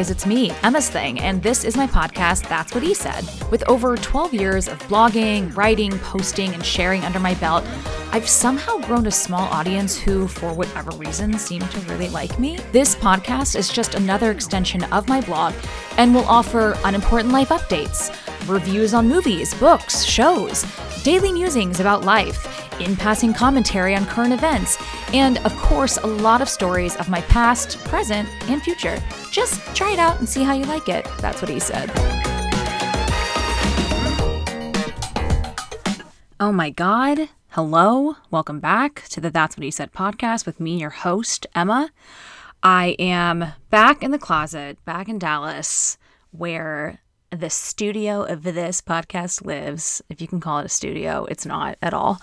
guys, it's me, Emma's Thing, and this is my podcast, That's What He Said. With over 12 years of blogging, writing, posting, and sharing under my belt, I've somehow grown a small audience who, for whatever reason, seem to really like me. This podcast is just another extension of my blog and will offer unimportant life updates, reviews on movies, books, shows, daily musings about life, in passing commentary on current events, and of course, a lot of stories of my past, present, and future. Just try it out and see how you like it. That's what he said. Oh my God. Hello. Welcome back to the That's What He Said podcast with me, your host, Emma. I am back in the closet, back in Dallas, where the studio of this podcast lives. If you can call it a studio, it's not at all.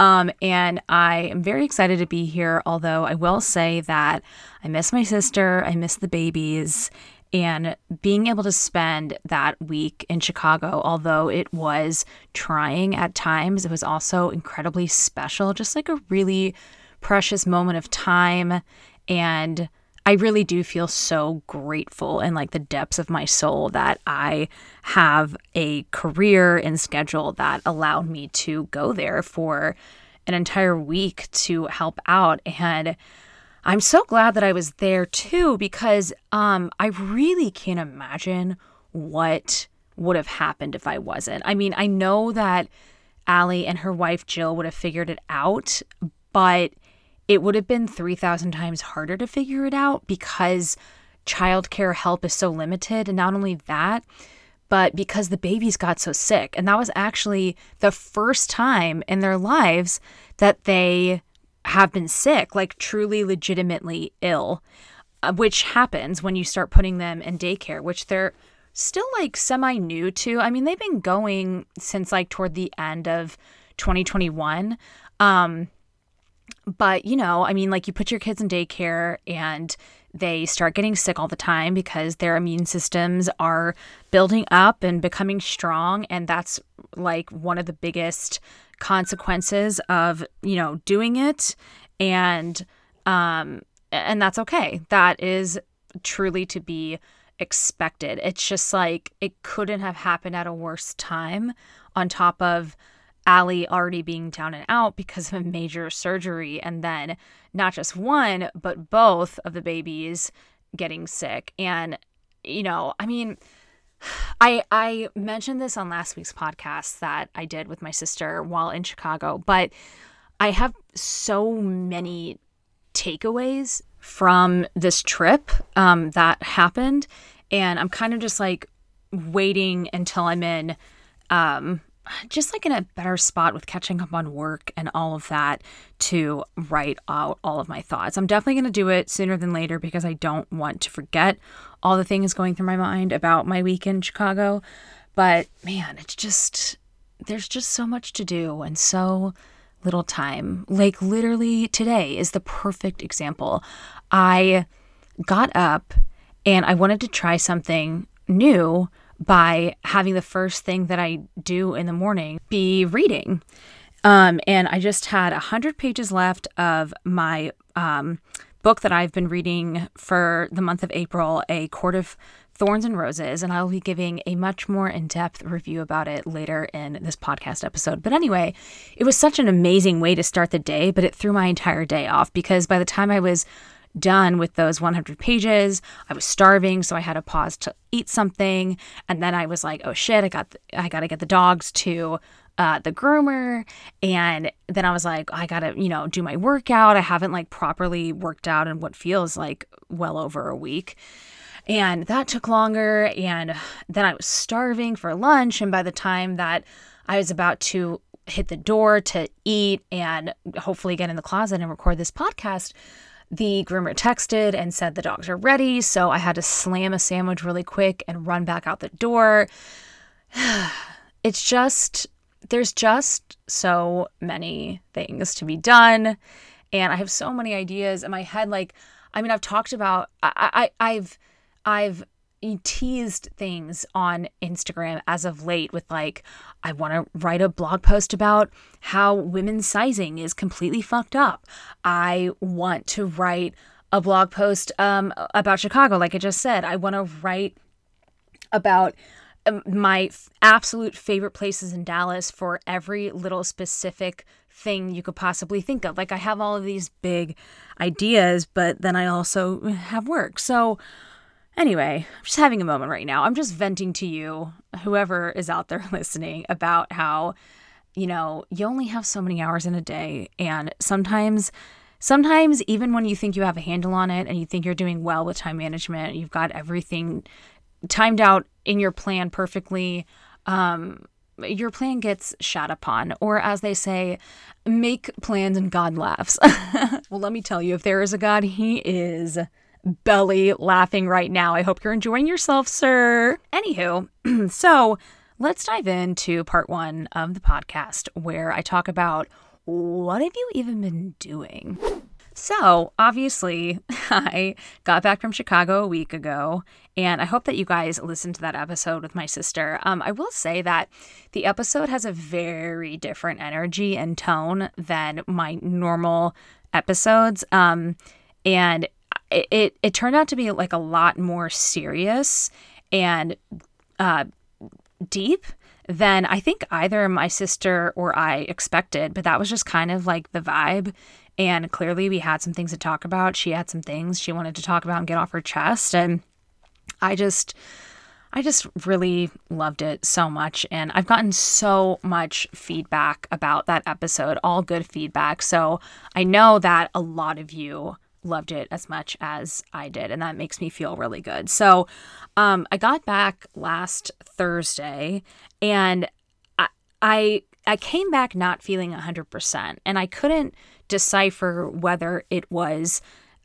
Um, and I am very excited to be here, although I will say that I miss my sister, I miss the babies, and being able to spend that week in Chicago, although it was trying at times, it was also incredibly special, just like a really precious moment of time. And I really do feel so grateful in like the depths of my soul that I have a career and schedule that allowed me to go there for an entire week to help out and I'm so glad that I was there too because um I really can't imagine what would have happened if I wasn't. I mean, I know that Allie and her wife Jill would have figured it out, but it would have been 3,000 times harder to figure it out because childcare help is so limited. And not only that, but because the babies got so sick. And that was actually the first time in their lives that they have been sick, like truly legitimately ill, uh, which happens when you start putting them in daycare, which they're still like semi new to. I mean, they've been going since like toward the end of 2021. Um, but, you know, I mean, like you put your kids in daycare and they start getting sick all the time because their immune systems are building up and becoming strong. And that's like one of the biggest consequences of, you know, doing it. And, um, and that's okay. That is truly to be expected. It's just like it couldn't have happened at a worse time on top of Allie already being down and out because of a major surgery, and then not just one, but both of the babies getting sick. And, you know, I mean, I I mentioned this on last week's podcast that I did with my sister while in Chicago, but I have so many takeaways from this trip um, that happened, and I'm kind of just like waiting until I'm in um, just like in a better spot with catching up on work and all of that to write out all of my thoughts. I'm definitely going to do it sooner than later because I don't want to forget all the things going through my mind about my week in Chicago. But man, it's just, there's just so much to do and so little time. Like literally today is the perfect example. I got up and I wanted to try something new by having the first thing that I do in the morning be reading. Um, and I just had 100 pages left of my um, book that I've been reading for the month of April, A Court of Thorns and Roses. And I'll be giving a much more in depth review about it later in this podcast episode. But anyway, it was such an amazing way to start the day, but it threw my entire day off because by the time I was done with those 100 pages. I was starving, so I had to pause to eat something, and then I was like, "Oh shit, I got the, I got to get the dogs to uh, the groomer." And then I was like, "I got to, you know, do my workout. I haven't like properly worked out in what feels like well over a week." And that took longer, and then I was starving for lunch, and by the time that I was about to hit the door to eat and hopefully get in the closet and record this podcast, the groomer texted and said the dogs are ready, so I had to slam a sandwich really quick and run back out the door. it's just, there's just so many things to be done. And I have so many ideas in my head. Like, I mean, I've talked about, I, I, I've, I've teased things on Instagram as of late with like, I want to write a blog post about how women's sizing is completely fucked up. I want to write a blog post um, about Chicago, like I just said. I want to write about um, my f- absolute favorite places in Dallas for every little specific thing you could possibly think of. Like I have all of these big ideas, but then I also have work. So anyway, I'm just having a moment right now. I'm just venting to you, whoever is out there listening, about how you know, you only have so many hours in a day and sometimes sometimes even when you think you have a handle on it and you think you're doing well with time management, you've got everything timed out in your plan perfectly, um, your plan gets shat upon, or as they say, make plans and God laughs. well, let me tell you, if there is a God, he is belly laughing right now. I hope you're enjoying yourself, sir. Anywho, so let's dive into part one of the podcast where I talk about what have you even been doing? So, obviously, I got back from Chicago a week ago, and I hope that you guys listened to that episode with my sister. Um, I will say that the episode has a very different energy and tone than my normal episodes. Um, and it, it, turned out to be like a lot more serious and uh, deep than I think either my sister or I expected, but that was just kind of like the vibe. And clearly, we had some things to talk about. She had some things she wanted to talk about and get off her chest. And I just, I just really loved it so much. And I've gotten so much feedback about that episode, all good feedback. So I know that a lot of you loved it as much as I did, and that makes me feel really good. So, um, I got back last Thursday, and I, I I came back not feeling 100%, and I couldn't decipher whether it was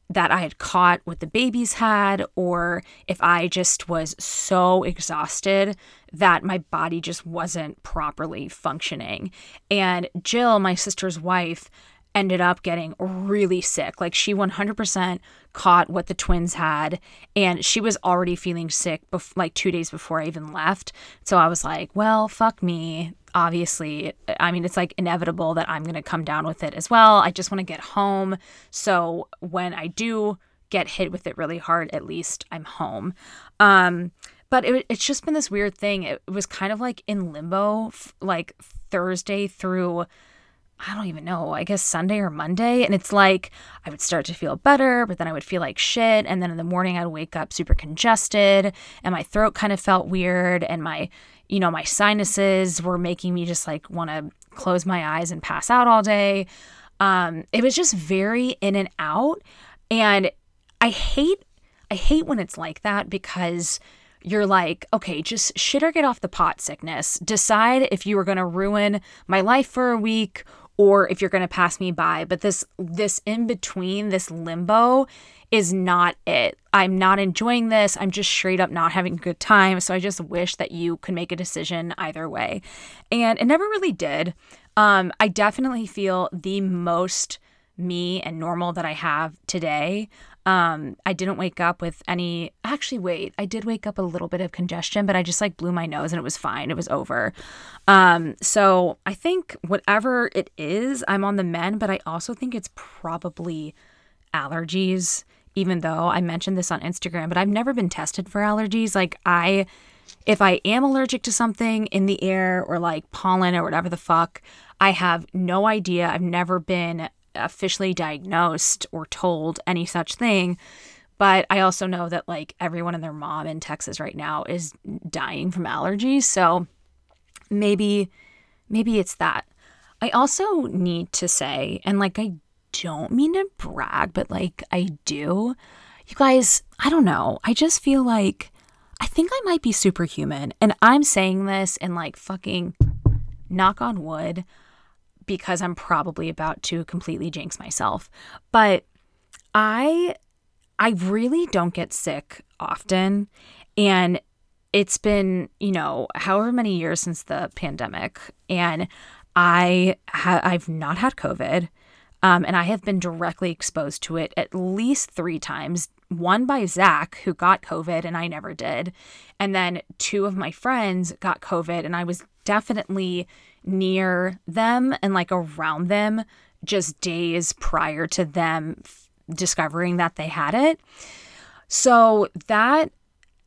that I had caught what the babies had, or if I just was so exhausted that my body just wasn't properly functioning. And Jill, my sister's wife, ended up getting really sick. Like she 100% caught what the twins had and she was already feeling sick bef- like 2 days before I even left. So I was like, well, fuck me. Obviously, I mean, it's like inevitable that I'm going to come down with it as well. I just want to get home. So when I do get hit with it really hard, at least I'm home. Um, but it, it's just been this weird thing. It was kind of like in limbo, like Thursday through I don't even know, I guess Sunday or Monday. And it's like I would start to feel better, but then I would feel like shit. And then in the morning, I'd wake up super congested and my throat kind of felt weird. And my, you know, my sinuses were making me just like want to close my eyes and pass out all day. Um, it was just very in and out. And I hate, I hate when it's like that because you're like, okay, just shit or get off the pot sickness. Decide if you are going to ruin my life for a week or if you're going to pass me by but this this in between this limbo is not it. I'm not enjoying this. I'm just straight up not having a good time. So i just wish that you could make a decision either way. And it never really did. Um, i definitely feel the most me and normal that i have today um, I didn't wake up with any. Actually, wait, I did wake up a little bit of congestion, but I just like blew my nose and it was fine. It was over. Um, so I think whatever it is, I'm on the mend, but I also think it's probably allergies. Even though I mentioned this on Instagram, but I've never been tested for allergies. Like I, if I am allergic to something in the air or like pollen or whatever the fuck, I have no idea. I've never been officially diagnosed or told any such thing. But I also know that like everyone and their mom in Texas right now is dying from allergies. So maybe, maybe it's that. I also need to say, and like I don't mean to brag, but like I do. You guys, I don't know. I just feel like I think I might be superhuman. And I'm saying this in like fucking knock on wood because I'm probably about to completely jinx myself. But I I really don't get sick often and it's been, you know, however many years since the pandemic and I ha- I've not had COVID. Um, and I have been directly exposed to it at least three times. One by Zach, who got COVID and I never did. And then two of my friends got COVID and I was definitely near them and like around them just days prior to them discovering that they had it. So that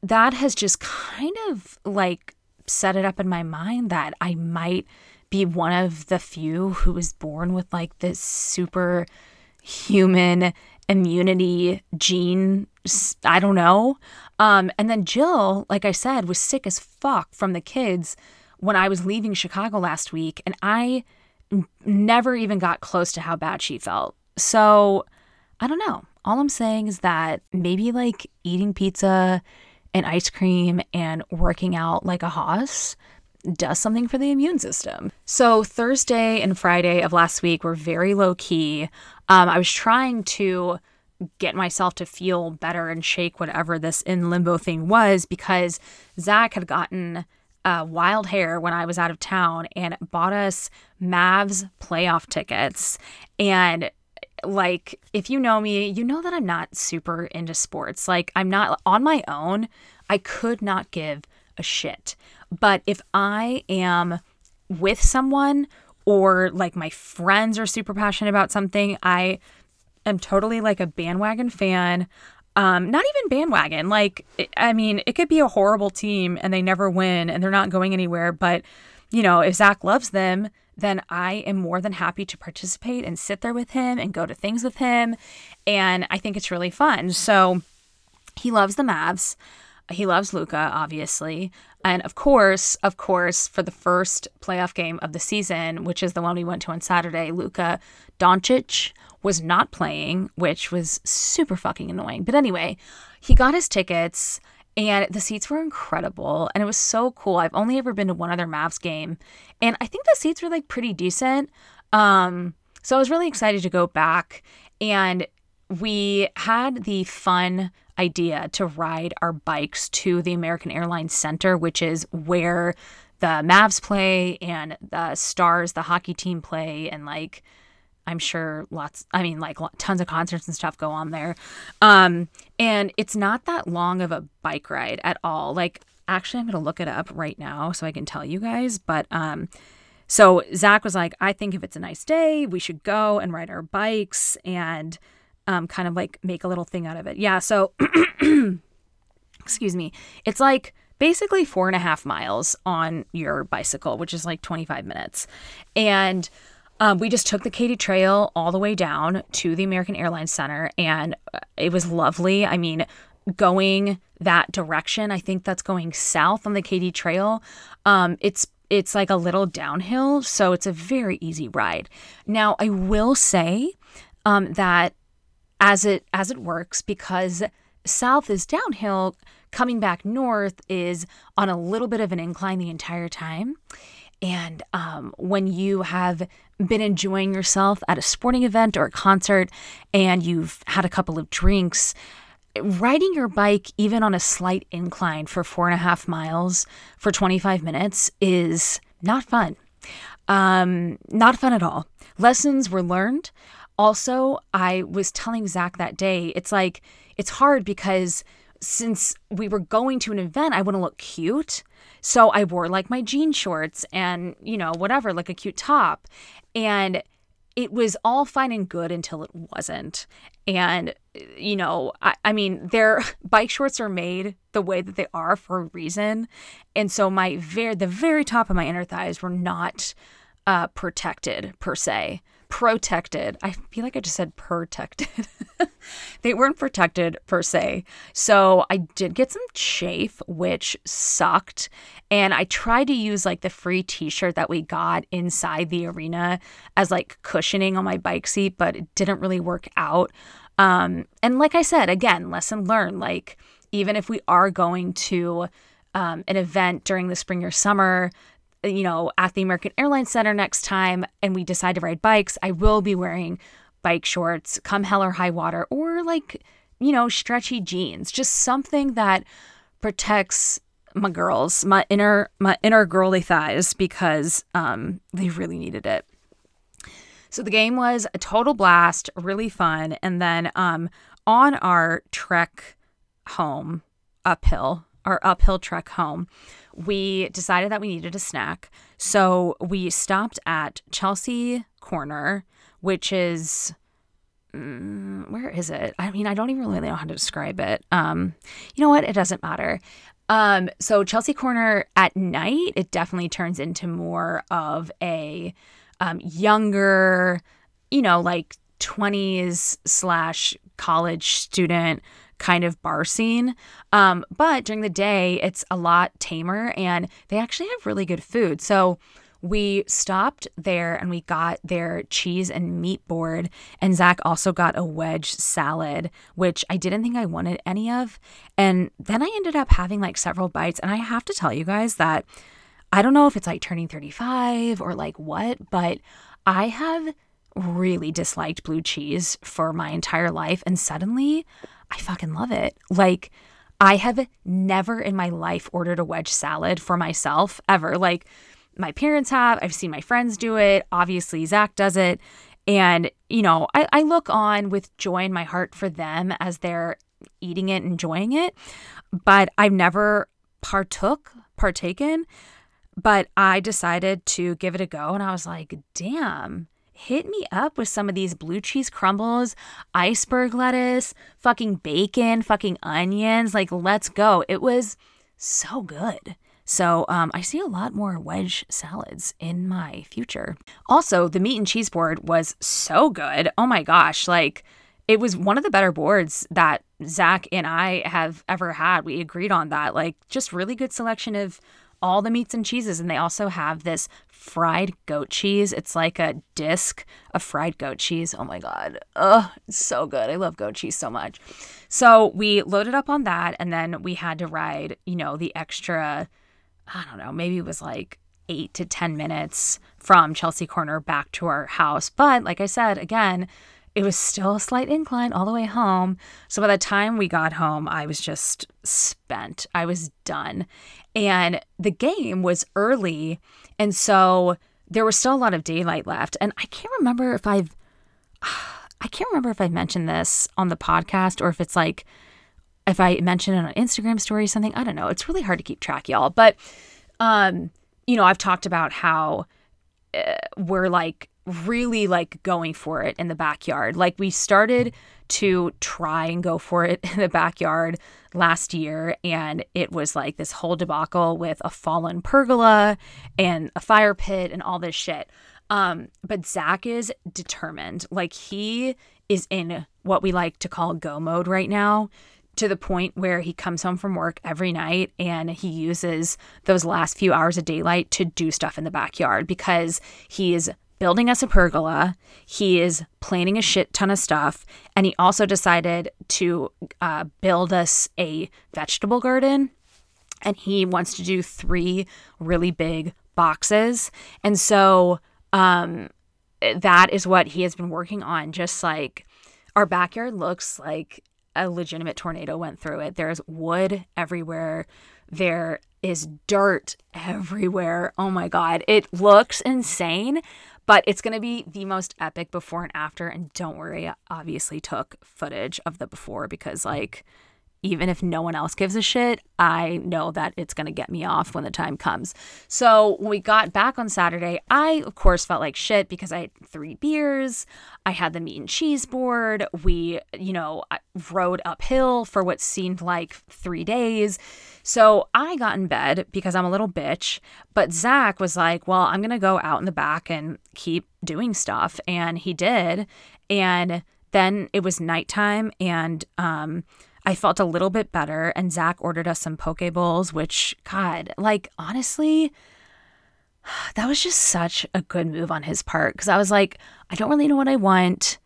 that has just kind of like set it up in my mind that I might be one of the few who was born with like this super human immunity gene. I don't know. Um, and then Jill, like I said, was sick as fuck from the kids when I was leaving Chicago last week, and I never even got close to how bad she felt. So I don't know. All I'm saying is that maybe like eating pizza and ice cream and working out like a hoss does something for the immune system. So, Thursday and Friday of last week were very low key. Um, I was trying to get myself to feel better and shake whatever this in limbo thing was because Zach had gotten uh, wild hair when I was out of town and bought us Mavs playoff tickets. And like, if you know me, you know that I'm not super into sports. Like, I'm not on my own, I could not give a shit. But if I am with someone or like my friends are super passionate about something, I am totally like a bandwagon fan. Um, not even bandwagon. Like, I mean, it could be a horrible team and they never win and they're not going anywhere. But, you know, if Zach loves them, then I am more than happy to participate and sit there with him and go to things with him. And I think it's really fun. So he loves the Mavs. He loves Luka, obviously. And of course, of course, for the first playoff game of the season, which is the one we went to on Saturday, Luka Doncic was not playing, which was super fucking annoying. But anyway, he got his tickets and the seats were incredible and it was so cool. I've only ever been to one other Mavs game and I think the seats were like pretty decent. Um, so I was really excited to go back and we had the fun idea to ride our bikes to the American Airlines Center, which is where the Mavs play and the Stars, the hockey team, play, and like I'm sure lots, I mean, like tons of concerts and stuff go on there. Um, and it's not that long of a bike ride at all. Like, actually, I'm going to look it up right now so I can tell you guys. But, um, so Zach was like, I think if it's a nice day, we should go and ride our bikes. And, um, kind of like make a little thing out of it. Yeah. So, excuse me. It's like basically four and a half miles on your bicycle, which is like 25 minutes. And um, we just took the Katy Trail all the way down to the American Airlines Center, and uh, it was lovely. I mean, going that direction, I think that's going south on the Katy Trail. Um, it's it's like a little downhill, so it's a very easy ride. Now, I will say um, that as it as it works because south is downhill coming back north is on a little bit of an incline the entire time and um, when you have been enjoying yourself at a sporting event or a concert and you've had a couple of drinks riding your bike even on a slight incline for four and a half miles for 25 minutes is not fun. Um, not fun at all. Lessons were learned. Also, I was telling Zach that day, it's like, it's hard because since we were going to an event, I want to look cute. So I wore like my jean shorts and, you know, whatever, like a cute top. And it was all fine and good until it wasn't. And, you know, I, I mean, their bike shorts are made the way that they are for a reason. And so my very, the very top of my inner thighs were not uh, protected per se protected. I feel like I just said protected. they weren't protected per se. So I did get some chafe, which sucked. And I tried to use like the free t shirt that we got inside the arena as like cushioning on my bike seat, but it didn't really work out. Um, and like I said, again, lesson learned. Like, even if we are going to um, an event during the spring or summer you know, at the American Airlines Center next time and we decide to ride bikes, I will be wearing bike shorts, come hell or high water, or like, you know, stretchy jeans, just something that protects my girls, my inner my inner girly thighs because um they really needed it. So the game was a total blast, really fun, and then um on our trek home uphill, our uphill trek home, we decided that we needed a snack. So we stopped at Chelsea Corner, which is mm, where is it? I mean, I don't even really know how to describe it. Um, you know what? It doesn't matter. Um, so Chelsea Corner at night, it definitely turns into more of a um, younger, you know, like 20s slash college student kind of bar scene. Um, but during the day, it's a lot tamer and they actually have really good food. So we stopped there and we got their cheese and meat board. And Zach also got a wedge salad, which I didn't think I wanted any of. And then I ended up having like several bites. And I have to tell you guys that I don't know if it's like turning 35 or like what, but I have really disliked blue cheese for my entire life. And suddenly I fucking love it. Like, I have never in my life ordered a wedge salad for myself ever. Like, my parents have, I've seen my friends do it. Obviously, Zach does it. And, you know, I, I look on with joy in my heart for them as they're eating it, enjoying it. But I've never partook, partaken. But I decided to give it a go. And I was like, damn, hit me up with some of these blue cheese crumbles, iceberg lettuce, fucking bacon, fucking onions. Like, let's go. It was so good. So um, I see a lot more wedge salads in my future. Also, the meat and cheese board was so good. Oh my gosh, like it was one of the better boards that Zach and I have ever had. We agreed on that. Like just really good selection of all the meats and cheeses. And they also have this fried goat cheese. It's like a disc of fried goat cheese. Oh my God. Oh, so good. I love goat cheese so much. So we loaded up on that and then we had to ride, you know, the extra I don't know, maybe it was like eight to 10 minutes from Chelsea Corner back to our house. But like I said, again, it was still a slight incline all the way home. So by the time we got home, I was just spent. I was done. And the game was early. And so there was still a lot of daylight left. And I can't remember if I've. I can't remember if I mentioned this on the podcast or if it's like if I mentioned it on Instagram story or something. I don't know. It's really hard to keep track, y'all. But, um, you know, I've talked about how uh, we're like really like going for it in the backyard. Like we started to try and go for it in the backyard last year and it was like this whole debacle with a fallen pergola and a fire pit and all this shit. Um, but Zach is determined. Like he is in what we like to call go mode right now to the point where he comes home from work every night and he uses those last few hours of daylight to do stuff in the backyard because he is building us a pergola. He is planning a shit ton of stuff. And he also decided to uh, build us a vegetable garden. And he wants to do three really big boxes. And so um, that is what he has been working on. Just like our backyard looks like a legitimate tornado went through it. There's wood everywhere. There is dirt everywhere. Oh my God. It looks insane, but it's going to be the most epic before and after. And don't worry, I obviously took footage of the before because, like, even if no one else gives a shit, I know that it's going to get me off when the time comes. So when we got back on Saturday, I, of course, felt like shit because I had three beers. I had the meat and cheese board. We, you know, rode uphill for what seemed like three days. So I got in bed because I'm a little bitch. But Zach was like, well, I'm going to go out in the back and keep doing stuff. And he did. And then it was nighttime and, um, I felt a little bit better, and Zach ordered us some poke bowls, which, God, like, honestly, that was just such a good move on his part because I was like, I don't really know what I want.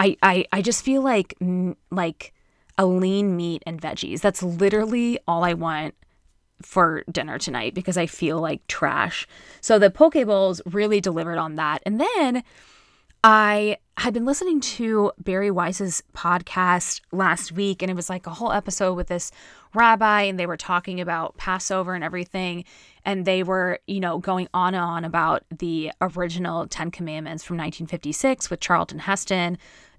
I, I, I just feel like, like, a lean meat and veggies. That's literally all I want for dinner tonight because I feel like trash. So the poke bowls really delivered on that. And then I had been listening to Bari Weiss's podcast last week, and it was like a whole episode with this rabbi, and they were talking about Passover and everything. And they were, you know, going on and on about the original Ten Commandments from 1956 with Charlton Heston,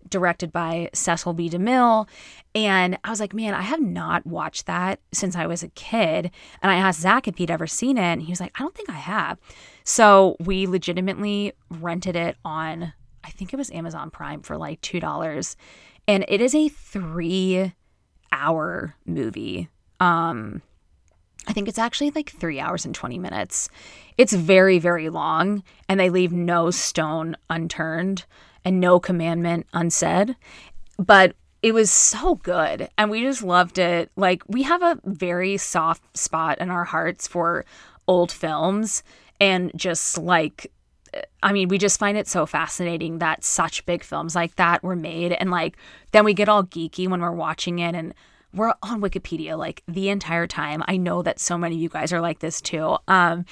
directed by Cecil B. DeMille. And I was like, man, I have not watched that since I was a kid. And I asked Zach if he'd ever seen it, and he was like, I don't think I have. So we legitimately rented it on I think it was Amazon Prime for like $2. And it is a three hour movie. Um, I think it's actually like three hours and 20 minutes. It's very, very long, and they leave no stone unturned and no commandment unsaid. But it was so good, and we just loved it. Like, we have a very soft spot in our hearts for old films and just like I mean, we just find it so fascinating that such big films like that were made. And like, then we get all geeky when we're watching it and we're on Wikipedia like the entire time. I know that so many of you guys are like this too. Um,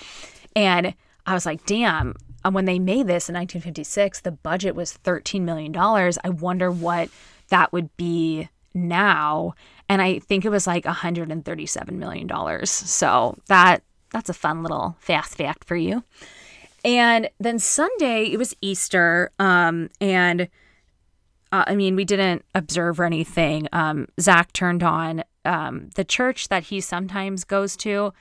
and I was like, damn, um, when they made this in 1956, the budget was $13 million. I wonder what that would be now. And I think it was like $137 million. So that that's a fun little fast fact for you. And then Sunday, it was Easter. Um, and uh, I mean, we didn't observe or anything. Um, Zach turned on um, the church that he sometimes goes to.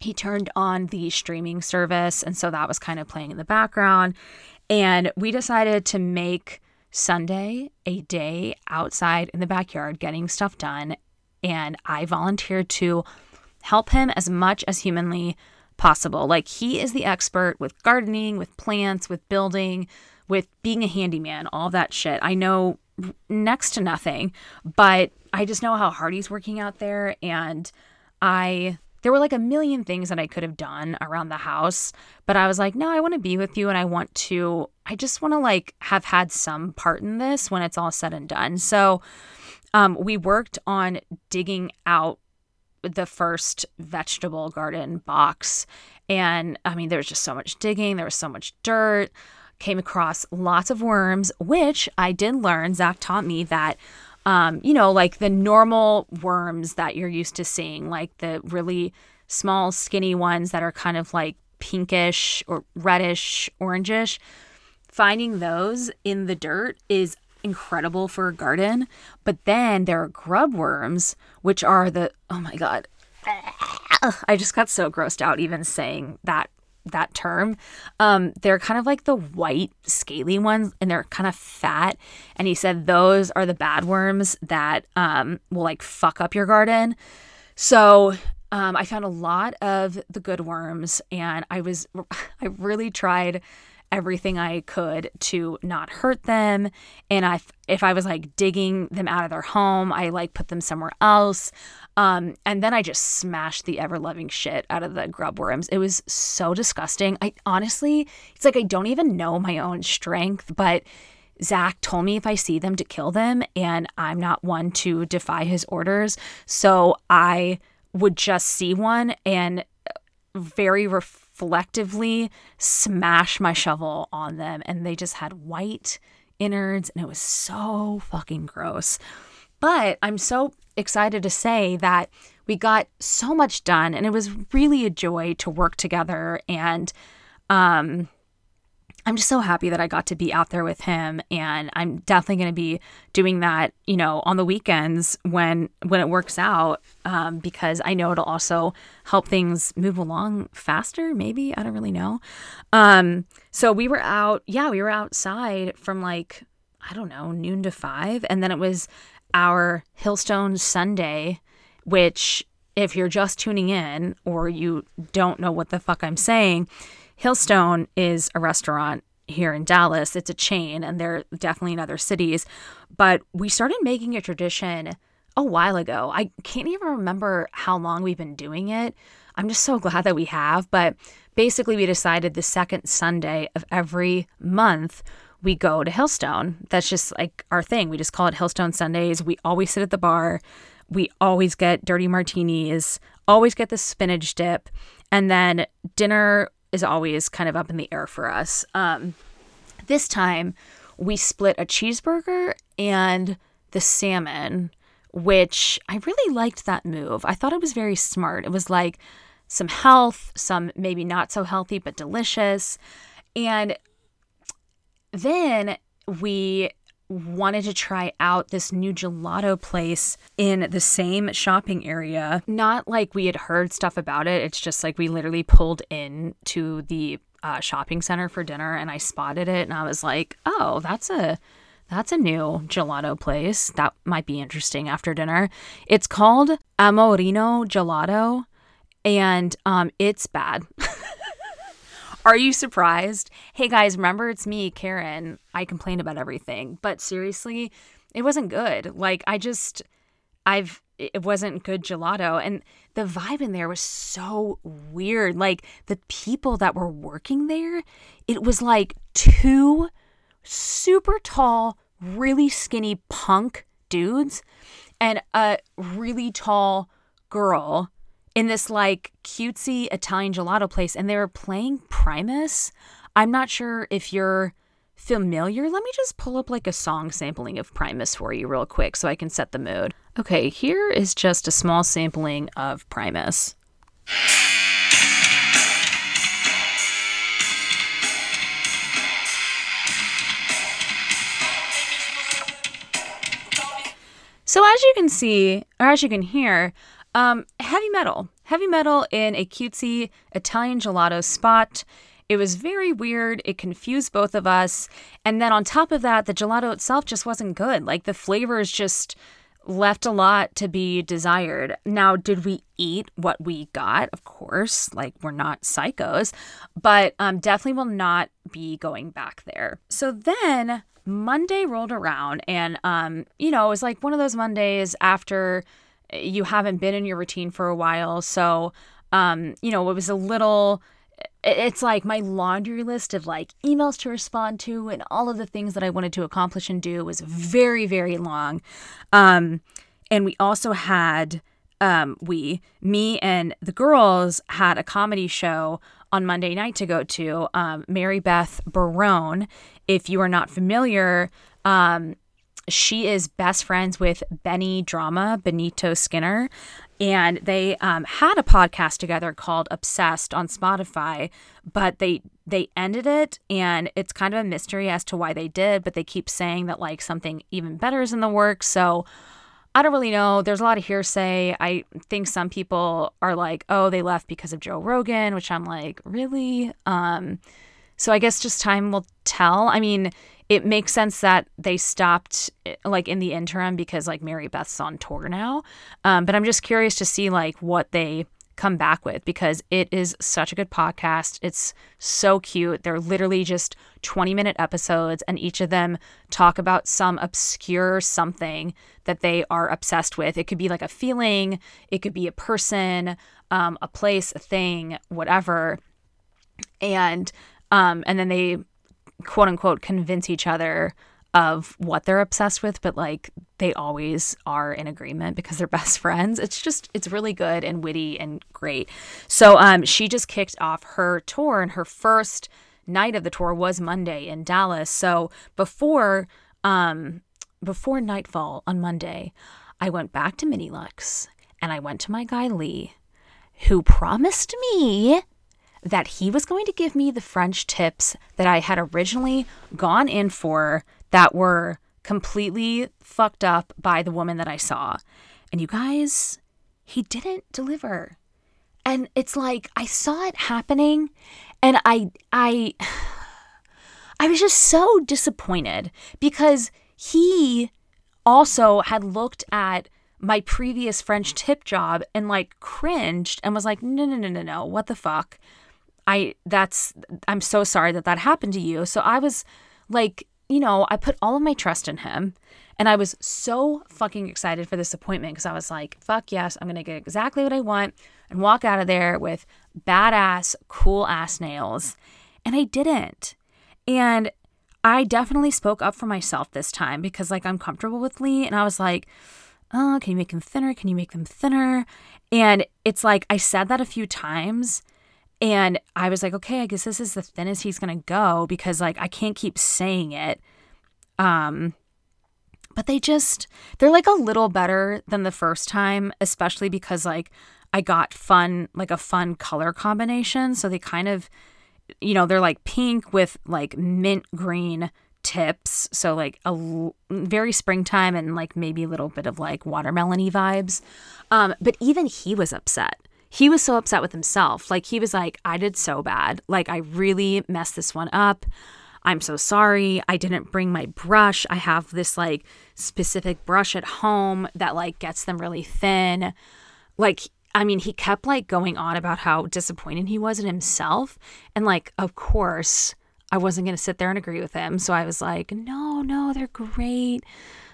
He turned on the streaming service. And so that was kind of playing in the background. And we decided to make Sunday a day outside in the backyard getting stuff done. And I volunteered to help him as much as humanly possible. Like he is the expert with gardening, with plants, with building, with being a handyman, all that shit. I know next to nothing, but I just know how hard he's working out there and I there were like a million things that I could have done around the house, but I was like, no, I want to be with you and I want to I just want to like have had some part in this when it's all said and done. So um, we worked on digging out the first vegetable garden box. And I mean, there was just so much digging, there was so much dirt, came across lots of worms, which I did learn. Zach taught me that, um, you know, like the normal worms that you're used to seeing, like the really small, skinny ones that are kind of like pinkish or reddish, orangish. Finding those in the dirt is incredible for a garden. But then there are grub worms, which are the oh my god. I just got so grossed out even saying that that term. Um, they're kind of like the white scaly ones and they're kind of fat. And he said those are the bad worms that um, will like fuck up your garden. So um, I found a lot of the good worms and I was, I really tried everything I could to not hurt them. And I, if I was like digging them out of their home, I like put them somewhere else. Um, and then I just smashed the ever loving shit out of the grub worms. It was so disgusting. I honestly, it's like I don't even know my own strength, but Zach told me if I see them to kill them, and I'm not one to defy his orders. So I would just see one and very reflectively smash my shovel on them and they just had white innards and it was so fucking gross. But I'm so excited to say that we got so much done and it was really a joy to work together and um I'm just so happy that I got to be out there with him and I'm definitely going to be doing that, you know, on the weekends when when it works out um, because I know it'll also help things move along faster, maybe, I don't really know. Um, so we were out, yeah, we were outside from like I don't know, noon to 5 and then it was our Hillstone Sunday, which if you're just tuning in or you don't know what the fuck I'm saying, Hillstone is a restaurant here in Dallas. It's a chain and they're definitely in other cities. But we started making a tradition a while ago. I can't even remember how long we've been doing it. I'm just so glad that we have. But basically, we decided the second Sunday of every month, we go to Hillstone. That's just like our thing. We just call it Hillstone Sundays. We always sit at the bar. We always get dirty martinis, always get the spinach dip. And then dinner is always kind of up in the air for us. Um, this time, we split a cheeseburger and the salmon, which I really liked that move. I thought it was very smart. It was like some health, some maybe not so healthy, but delicious. And then we wanted to try out this new gelato place in the same shopping area. Not like we had heard stuff about it. It's just like we literally pulled in to the uh, shopping center for dinner and I spotted it and I was like, oh, that's a that's a new gelato place. That might be interesting after dinner. It's called Amorino Gelato and um, it's bad. Are you surprised? Hey guys, remember it's me, Karen. I complain about everything, but seriously, it wasn't good. Like I just I've it wasn't good gelato and the vibe in there was so weird. Like the people that were working there, it was like two super tall, really skinny punk dudes and a really tall girl in this like cutesy Italian gelato place and they were playing Primus. I'm not sure if you're familiar. Let me just pull up like a song sampling of Primus for you real quick so I can set the mood. Okay, here is just a small sampling of Primus. So as you can see, or as you can hear, um, heavy metal, heavy metal in a cutesy Italian gelato spot. It was very weird. It confused both of us. And then on top of that, the gelato itself just wasn't good. Like the flavors just left a lot to be desired. Now, did we eat what we got? Of course, like we're not psychos, but um, definitely will not be going back there. So then Monday rolled around, and um, you know, it was like one of those Mondays after you haven't been in your routine for a while. So, um, you know, it was a little it's like my laundry list of like emails to respond to and all of the things that I wanted to accomplish and do was very, very long. Um, and we also had, um, we, me and the girls had a comedy show on Monday night to go to. Um, Mary Beth Barone, if you are not familiar, um, she is best friends with Benny Drama, Benito Skinner, and they um, had a podcast together called Obsessed on Spotify, but they they ended it, and it's kind of a mystery as to why they did. But they keep saying that like something even better is in the works, so. I don't really know. There's a lot of hearsay. I think some people are like, "Oh, they left because of Joe Rogan," which I'm like, "Really?" Um, so I guess just time will tell. I mean, it makes sense that they stopped like in the interim because like Mary Beth's on tour now. Um, but I'm just curious to see like what they come back with because it is such a good podcast. It's so cute. They're literally just 20 minute episodes, and each of them talk about some obscure something that they are obsessed with. It could be like a feeling, it could be a person, um, a place, a thing, whatever. And um, and then they quote unquote convince each other of what they're obsessed with, but like they always are in agreement because they're best friends. It's just it's really good and witty and great. So um she just kicked off her tour and her first night of the tour was Monday in Dallas. So before um before nightfall on Monday, I went back to Mini Lux and I went to my guy Lee, who promised me that he was going to give me the French tips that I had originally gone in for that were completely fucked up by the woman that I saw. And you guys, he didn't deliver. And it's like I saw it happening and I I I was just so disappointed because he also had looked at my previous French tip job and like cringed and was like, no, no, no, no, no, what the fuck? I that's I'm so sorry that that happened to you. So I was like, you know, I put all of my trust in him and I was so fucking excited for this appointment because I was like, fuck yes, I'm going to get exactly what I want and walk out of there with badass, cool ass nails. And I didn't. And I definitely spoke up for myself this time because like I'm comfortable with Lee and I was like, "Oh, can you make them thinner? Can you make them thinner?" And it's like I said that a few times and I was like, okay, I guess this is the thinnest he's going to go because like I can't keep saying it. Um but they just they're like a little better than the first time, especially because like I got fun like a fun color combination, so they kind of you know, they're like pink with like mint green tips, so like a l- very springtime and like maybe a little bit of like watermelony vibes. Um but even he was upset he was so upset with himself. Like he was like, I did so bad. Like I really messed this one up. I'm so sorry. I didn't bring my brush. I have this like specific brush at home that like gets them really thin. Like, I mean, he kept like going on about how disappointed he was in himself. And like, of course, I wasn't going to sit there and agree with him. So I was like, no, no, they're great.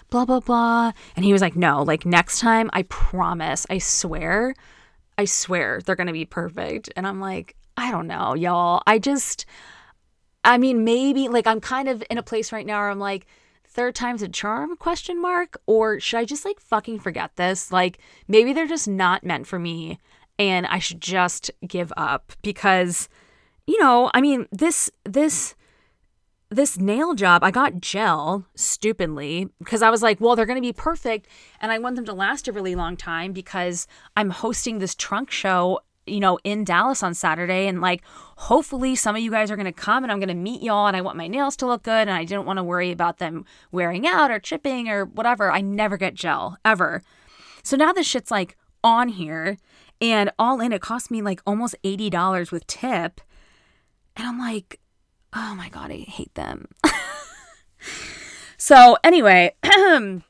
Blah, blah, blah. And he was like, no, like next time, I promise, I swear, I swear they're going to be perfect. And I'm like, I don't know, y'all. I just, I mean, maybe like I'm kind of in a place right now where I'm like, third time's a charm question mark or should I just like fucking forget this? Like maybe they're just not meant for me and I should just give up because you know, I mean, this this this nail job, I got gel stupidly because I was like, well, they're going to be perfect and I want them to last a really long time because I'm hosting this trunk show you know, in Dallas on Saturday. And like, hopefully, some of you guys are going to come and I'm going to meet y'all. And I want my nails to look good. And I didn't want to worry about them wearing out or chipping or whatever. I never get gel ever. So now this shit's like on here. And all in, it cost me like almost $80 with tip. And I'm like, oh my God, I hate them. so, anyway,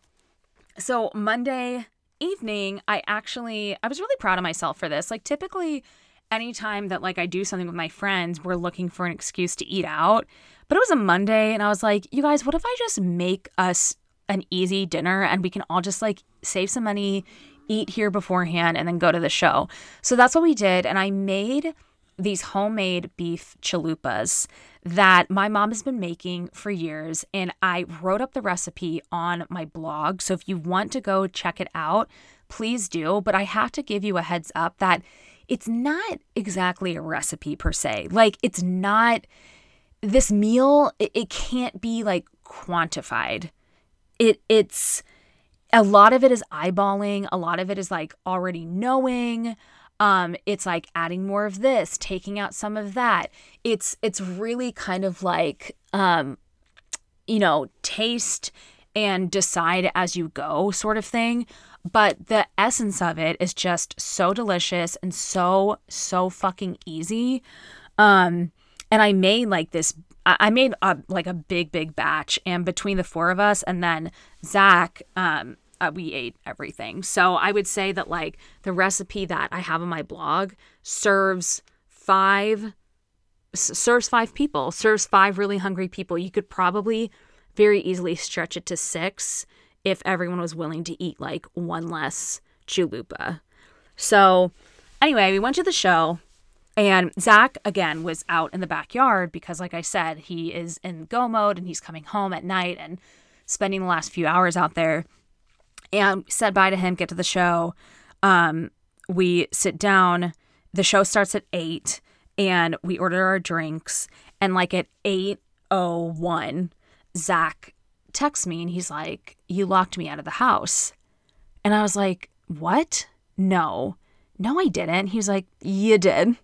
so Monday evening, I actually I was really proud of myself for this. Like typically anytime that like I do something with my friends, we're looking for an excuse to eat out. But it was a Monday and I was like, "You guys, what if I just make us an easy dinner and we can all just like save some money, eat here beforehand and then go to the show." So that's what we did and I made these homemade beef chalupas that my mom has been making for years. And I wrote up the recipe on my blog. So if you want to go check it out, please do. But I have to give you a heads up that it's not exactly a recipe per se. Like, it's not this meal, it, it can't be like quantified. It, it's, a lot of it is eyeballing, a lot of it is like already knowing. Um, it's like adding more of this, taking out some of that. It's it's really kind of like um, you know, taste and decide as you go sort of thing. But the essence of it is just so delicious and so so fucking easy. Um, and I made like this. I made a, like a big big batch, and between the four of us, and then Zach, um, uh, we ate everything. So I would say that like the recipe that I have on my blog serves five serves five people, serves five really hungry people. You could probably very easily stretch it to six if everyone was willing to eat like one less chalupa. So anyway, we went to the show. And Zach, again, was out in the backyard because, like I said, he is in go mode and he's coming home at night and spending the last few hours out there and said bye to him, get to the show. Um, we sit down. The show starts at eight, and we order our drinks. And like at eight oh one, Zach texts me and he's like, "You locked me out of the house," and I was like, "What? No, no, I didn't." He was like, "You did,"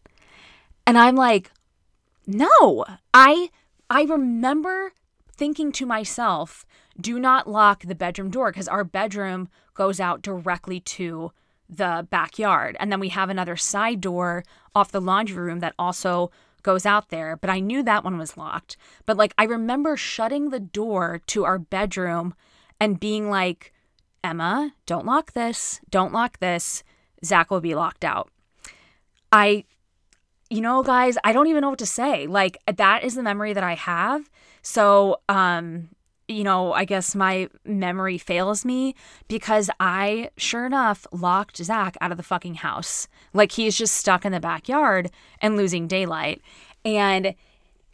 and I'm like, "No, I." I remember thinking to myself, do not lock the bedroom door because our bedroom goes out directly to the backyard. And then we have another side door off the laundry room that also goes out there. But I knew that one was locked. But like, I remember shutting the door to our bedroom and being like, Emma, don't lock this. Don't lock this. Zach will be locked out. I, you know, guys, I don't even know what to say. Like, that is the memory that I have. So, um, you know, I guess my memory fails me because I, sure enough, locked Zach out of the fucking house. Like he's just stuck in the backyard and losing daylight. And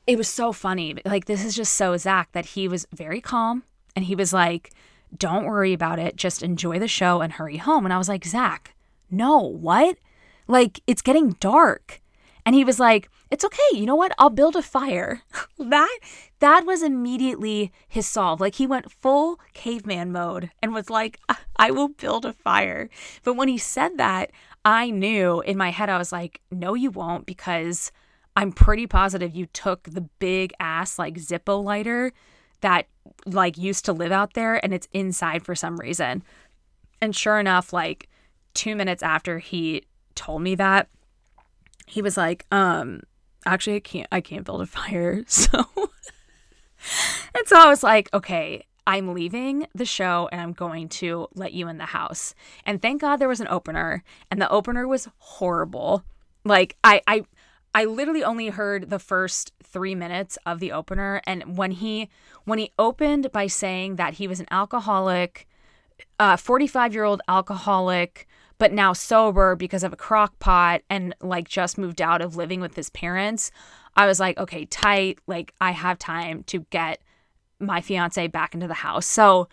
it was so funny. Like, this is just so Zach that he was very calm and he was like, don't worry about it. Just enjoy the show and hurry home. And I was like, Zach, no, what? Like, it's getting dark. And he was like, it's okay. You know what? I'll build a fire. that that was immediately his solve. Like he went full caveman mode and was like, I will build a fire. But when he said that, I knew in my head, I was like, no, you won't, because I'm pretty positive you took the big ass like Zippo lighter that like used to live out there and it's inside for some reason. And sure enough, like two minutes after he told me that, he was like, um, actually I can't I can't build a fire. So and so I was like, okay, I'm leaving the show and I'm going to let you in the house. And thank God there was an opener, and the opener was horrible. Like I I I literally only heard the first three minutes of the opener, and when he when he opened by saying that he was an alcoholic, uh, 45 year old alcoholic, but now sober because of a crock pot and like just moved out of living with his parents, I was like, okay, tight. Like I have time to get my fiance back into the house. So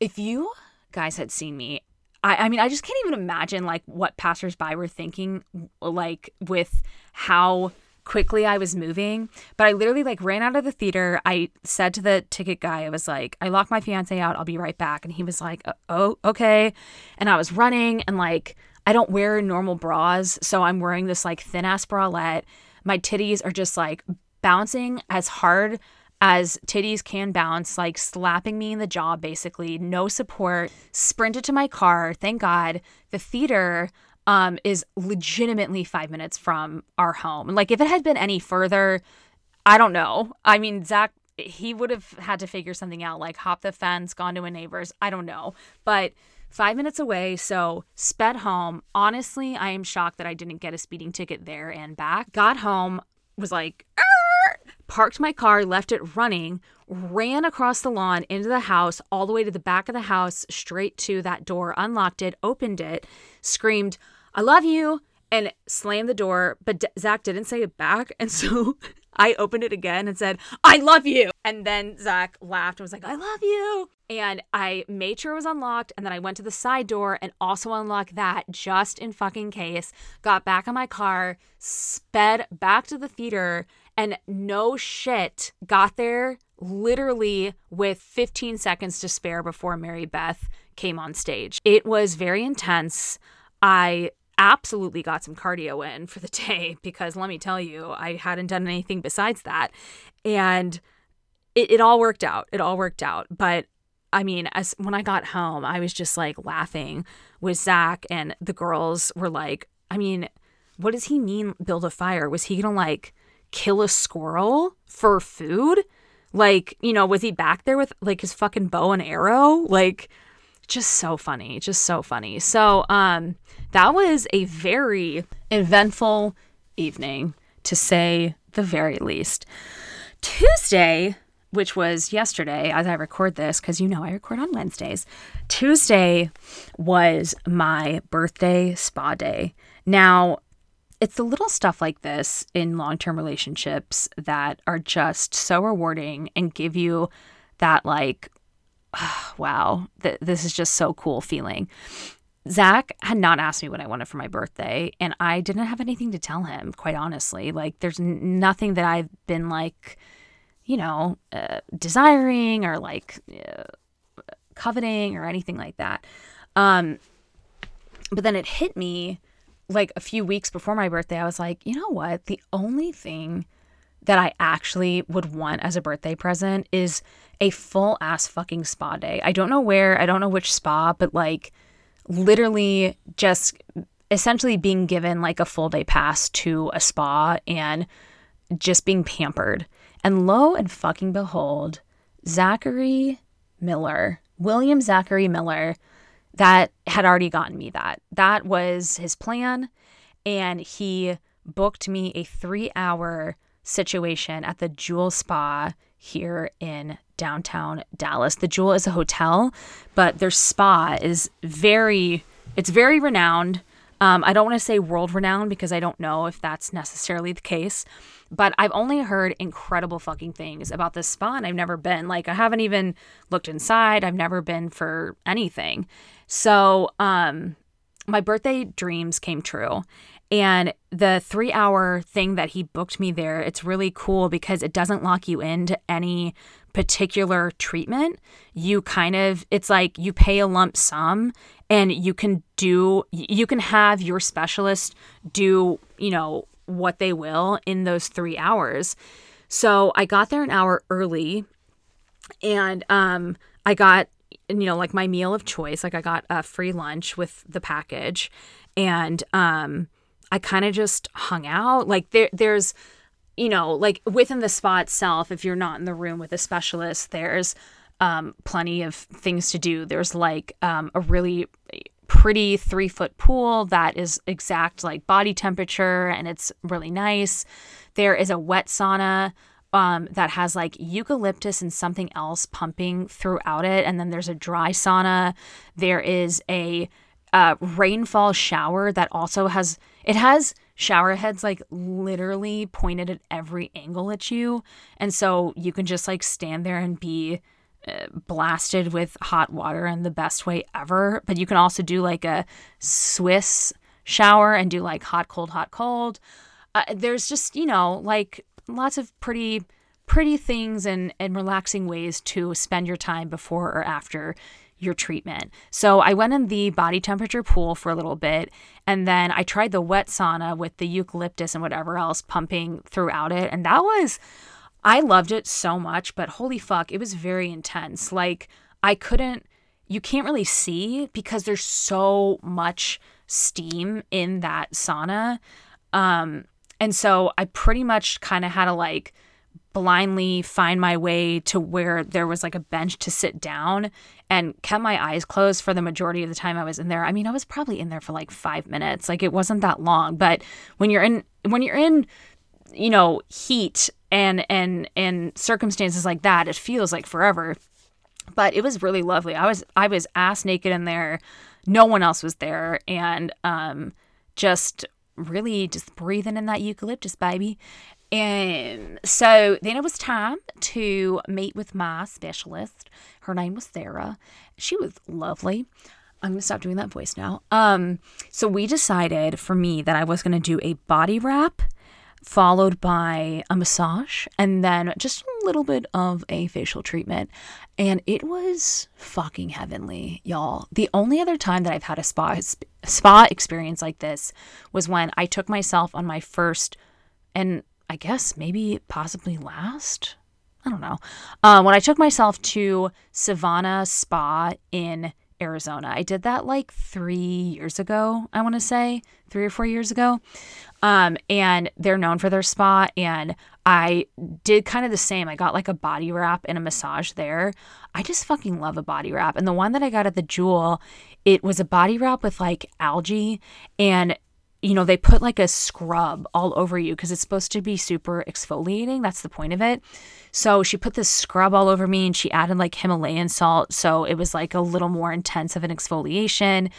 if you guys had seen me, I, I mean, I just can't even imagine like what passersby were thinking, like with how quickly I was moving. But I literally like ran out of the theater. I said to the ticket guy, I was like, I locked my fiance out. I'll be right back. And he was like, uh, oh, okay. And I was running and like, I don't wear normal bras. So I'm wearing this like thin ass bralette. My titties are just like bouncing as hard as titties can bounce, like slapping me in the jaw, basically, no support. Sprinted to my car. Thank God. The theater um, is legitimately five minutes from our home. Like, if it had been any further, I don't know. I mean, Zach, he would have had to figure something out, like hop the fence, gone to a neighbor's. I don't know. But five minutes away, so sped home. Honestly, I am shocked that I didn't get a speeding ticket there and back. Got home, was like, parked my car, left it running, ran across the lawn into the house, all the way to the back of the house, straight to that door, unlocked it, opened it, screamed, I love you, and slammed the door. But D- Zach didn't say it back. And so I opened it again and said, I love you. And then Zach laughed and was like, I love you. And I made sure it was unlocked. And then I went to the side door and also unlocked that just in fucking case. Got back in my car, sped back to the theater, and no shit, got there literally with 15 seconds to spare before Mary Beth came on stage. It was very intense. I absolutely got some cardio in for the day because let me tell you, I hadn't done anything besides that. And it, it all worked out. It all worked out. But I mean, as when I got home, I was just like laughing with Zach, and the girls were like, I mean, what does he mean build a fire? Was he gonna like kill a squirrel for food? Like, you know, was he back there with like his fucking bow and arrow? Like, just so funny, just so funny. So, um, that was a very eventful evening, to say the very least. Tuesday, which was yesterday, as I record this, because you know I record on Wednesdays, Tuesday was my birthday spa day. Now, it's the little stuff like this in long term relationships that are just so rewarding and give you that, like, oh, wow, th- this is just so cool feeling. Zach had not asked me what I wanted for my birthday, and I didn't have anything to tell him, quite honestly. Like, there's n- nothing that I've been like, you know, uh, desiring or like uh, coveting or anything like that. Um, but then it hit me like a few weeks before my birthday, I was like, you know what? The only thing that I actually would want as a birthday present is a full ass fucking spa day. I don't know where, I don't know which spa, but like literally just essentially being given like a full day pass to a spa and just being pampered. And lo and fucking behold, Zachary Miller, William Zachary Miller, that had already gotten me that. That was his plan. And he booked me a three hour situation at the Joule Spa here in downtown Dallas. The Joule is a hotel, but their spa is very, it's very renowned. Um, I don't want to say world renowned because I don't know if that's necessarily the case, but I've only heard incredible fucking things about this spa and I've never been. Like, I haven't even looked inside, I've never been for anything. So, um, my birthday dreams came true. And the three hour thing that he booked me there, it's really cool because it doesn't lock you into any particular treatment. You kind of, it's like you pay a lump sum and you can do, you can have your specialist do, you know, what they will in those three hours. So I got there an hour early and um, I got you know, like my meal of choice. Like I got a free lunch with the package and um I kind of just hung out. Like there there's you know, like within the spa itself, if you're not in the room with a specialist, there's um, plenty of things to do. There's like um, a really pretty three foot pool that is exact like body temperature and it's really nice. There is a wet sauna um, that has like eucalyptus and something else pumping throughout it. And then there's a dry sauna. There is a uh, rainfall shower that also has, it has shower heads like literally pointed at every angle at you. And so you can just like stand there and be uh, blasted with hot water in the best way ever. But you can also do like a Swiss shower and do like hot, cold, hot, cold. Uh, there's just, you know, like lots of pretty pretty things and, and relaxing ways to spend your time before or after your treatment. So I went in the body temperature pool for a little bit and then I tried the wet sauna with the eucalyptus and whatever else pumping throughout it. And that was, I loved it so much, but holy fuck, it was very intense. Like I couldn't, you can't really see because there's so much steam in that sauna. Um, and so I pretty much kind of had to like, blindly find my way to where there was like a bench to sit down and kept my eyes closed for the majority of the time I was in there. I mean, I was probably in there for like 5 minutes. Like it wasn't that long, but when you're in when you're in you know, heat and and and circumstances like that, it feels like forever. But it was really lovely. I was I was ass naked in there. No one else was there and um just really just breathing in that eucalyptus baby and so then it was time to meet with my specialist. Her name was Sarah. She was lovely. I'm gonna stop doing that voice now. Um, so we decided for me that I was gonna do a body wrap followed by a massage and then just a little bit of a facial treatment. And it was fucking heavenly, y'all. The only other time that I've had a spa spa experience like this was when I took myself on my first and I guess maybe possibly last. I don't know. Um, when I took myself to Civana Spa in Arizona, I did that like three years ago, I want to say, three or four years ago. Um, and they're known for their spa. And I did kind of the same. I got like a body wrap and a massage there. I just fucking love a body wrap. And the one that I got at the Joule, it was a body wrap with like algae and you know, they put like a scrub all over you because it's supposed to be super exfoliating. That's the point of it. So she put this scrub all over me and she added like Himalayan salt. So it was like a little more intense of an exfoliation.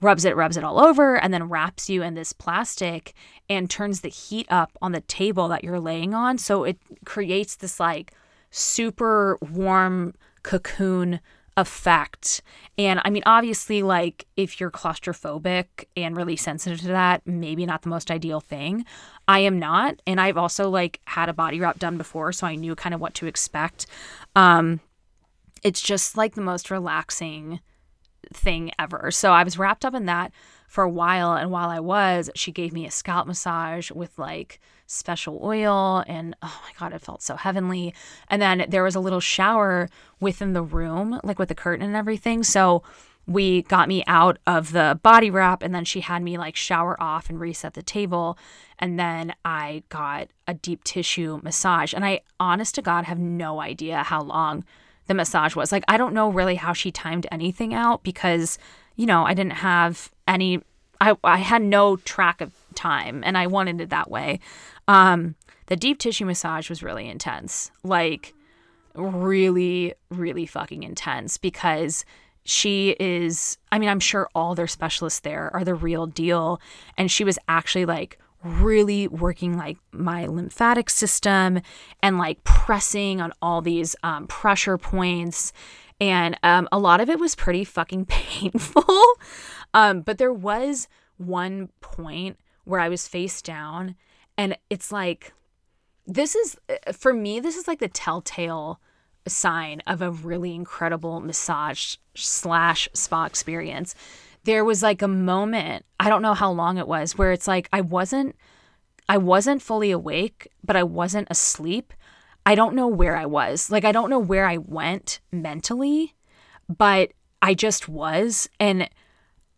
Rubs it, rubs it all over, and then wraps you in this plastic and turns the heat up on the table that you're laying on. So it creates this like super warm cocoon effect. And I mean, obviously, like if you're claustrophobic and really sensitive to that, maybe not the most ideal thing. I am not. And I've also like had a body wrap done before, so I knew kind of what to expect. Um, it's just like the most relaxing thing ever. So I was wrapped up in that for a while. And while I was, she gave me a scalp massage with like special oil. And oh my God, it felt so heavenly. And then there was a little shower within the room, like with the curtain and everything. So we got me out of the body wrap and then she had me like shower off and reset the table and then i got a deep tissue massage and i honest to god have no idea how long the massage was like i don't know really how she timed anything out because you know, I didn't have any I I had no track of time and I wanted it that way. Um the deep tissue massage was really intense. Like really really fucking intense because she is I mean, I'm sure all their specialists there are the real deal and she was actually like really working like my lymphatic system and like pressing on all these um, pressure points and um, a lot of it was pretty fucking painful. um, but there was one point where I was face down, and it's like, this is uh, for me, this is like the telltale sign of a really incredible massage slash spa experience. There was like a moment, I don't know how long it was, where it's like I wasn't I wasn't fully awake, but I wasn't asleep. I don't know where I was. Like, I don't know where I went mentally, but I just was. And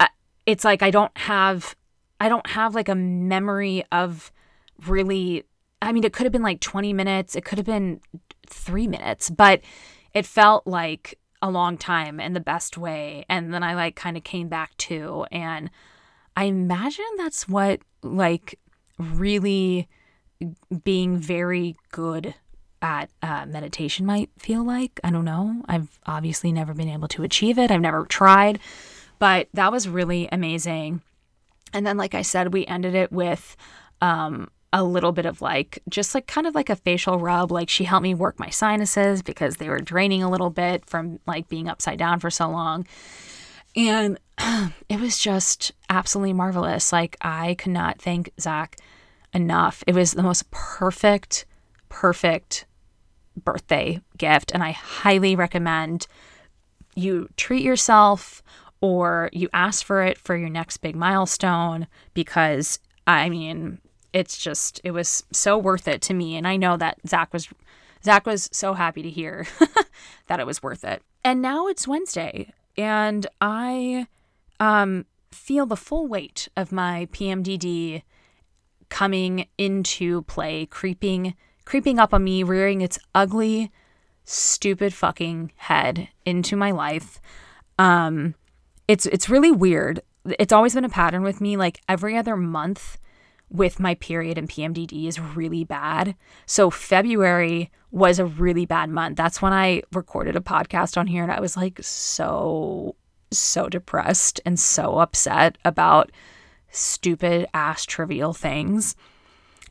I, it's like I don't have I don't have like a memory of really I mean it could have been like 20 minutes, it could have been 3 minutes, but it felt like a long time in the best way and then I like kind of came back to and I imagine that's what like really being very good at uh, meditation might feel like. I don't know. I've obviously never been able to achieve it. I've never tried, but that was really amazing. And then, like I said, we ended it with um, a little bit of like, just like kind of like a facial rub. Like she helped me work my sinuses because they were draining a little bit from like being upside down for so long. And it was just absolutely marvelous. Like I could not thank Zach enough. It was the most perfect, perfect birthday gift. And I highly recommend you treat yourself or you ask for it for your next big milestone because I mean, it's just, it was so worth it to me. And I know that Zach was. Zach was so happy to hear that it was worth it. And now it's Wednesday, and I um, feel the full weight of my PMDD coming into play, creeping creeping up on me, rearing its ugly, stupid fucking head into my life. Um it's it's really weird. It's always been a pattern with me like every other month with my period and PMDD is really bad. So February was a really bad month. That's when I recorded a podcast on here and I was like so so depressed and so upset about stupid ass trivial things.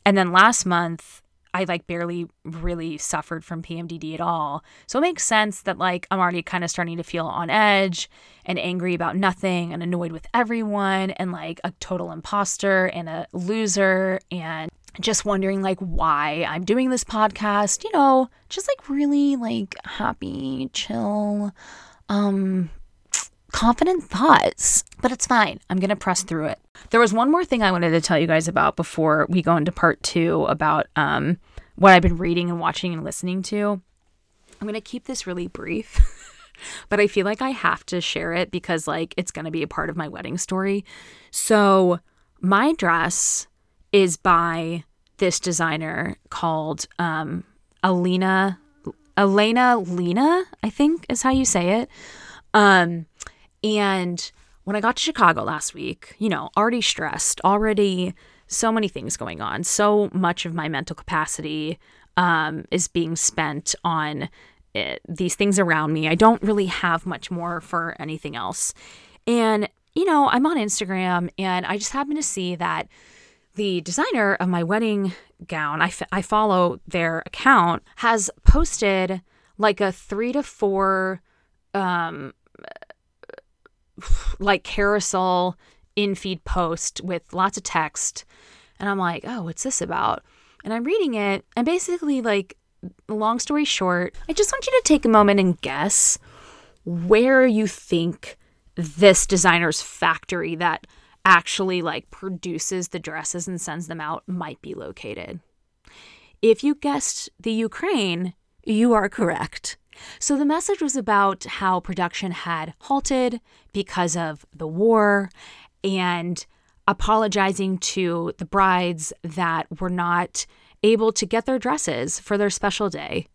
And then last month, I like barely really suffered from PMDD at all. So it makes sense that like I'm already kind of starting to feel on edge and angry about nothing and annoyed with everyone and like a total imposter and a loser and just wondering like why I'm doing this podcast, you know, just like really like happy, chill, um confident thoughts, but it's fine. I'm going to press through it. There was one more thing I wanted to tell you guys about before we go into part two about um, what I've been reading and watching and listening to. I'm going to keep this really brief, but I feel like I have to share it because, like, it's going to be a part of my wedding story. So, my dress is by this designer called um, Alina, Elena Lena, I think is how you say it. Um, and when I got to Chicago last week, you know, already stressed, already so many things going on, so much of my mental capacity um, is being spent on it, eh, these things around me. I don't really have much more for anything else. And, you know, I'm on Instagram and I just happen to see that the designer of my wedding gown, I, f- I follow their account, has posted like a three to four um, like carousel in feed post with lots of text. And I'm like, oh, what's this about? And I'm reading it. And basically, like, long story short, I just want you to take a moment and guess where you think this designer's factory that actually like produces the dresses and sends them out might be located. If you guessed the Ukraine, you are correct. So the message was about how production had halted because of the war and apologizing to the brides that were not able to get their dresses for their special day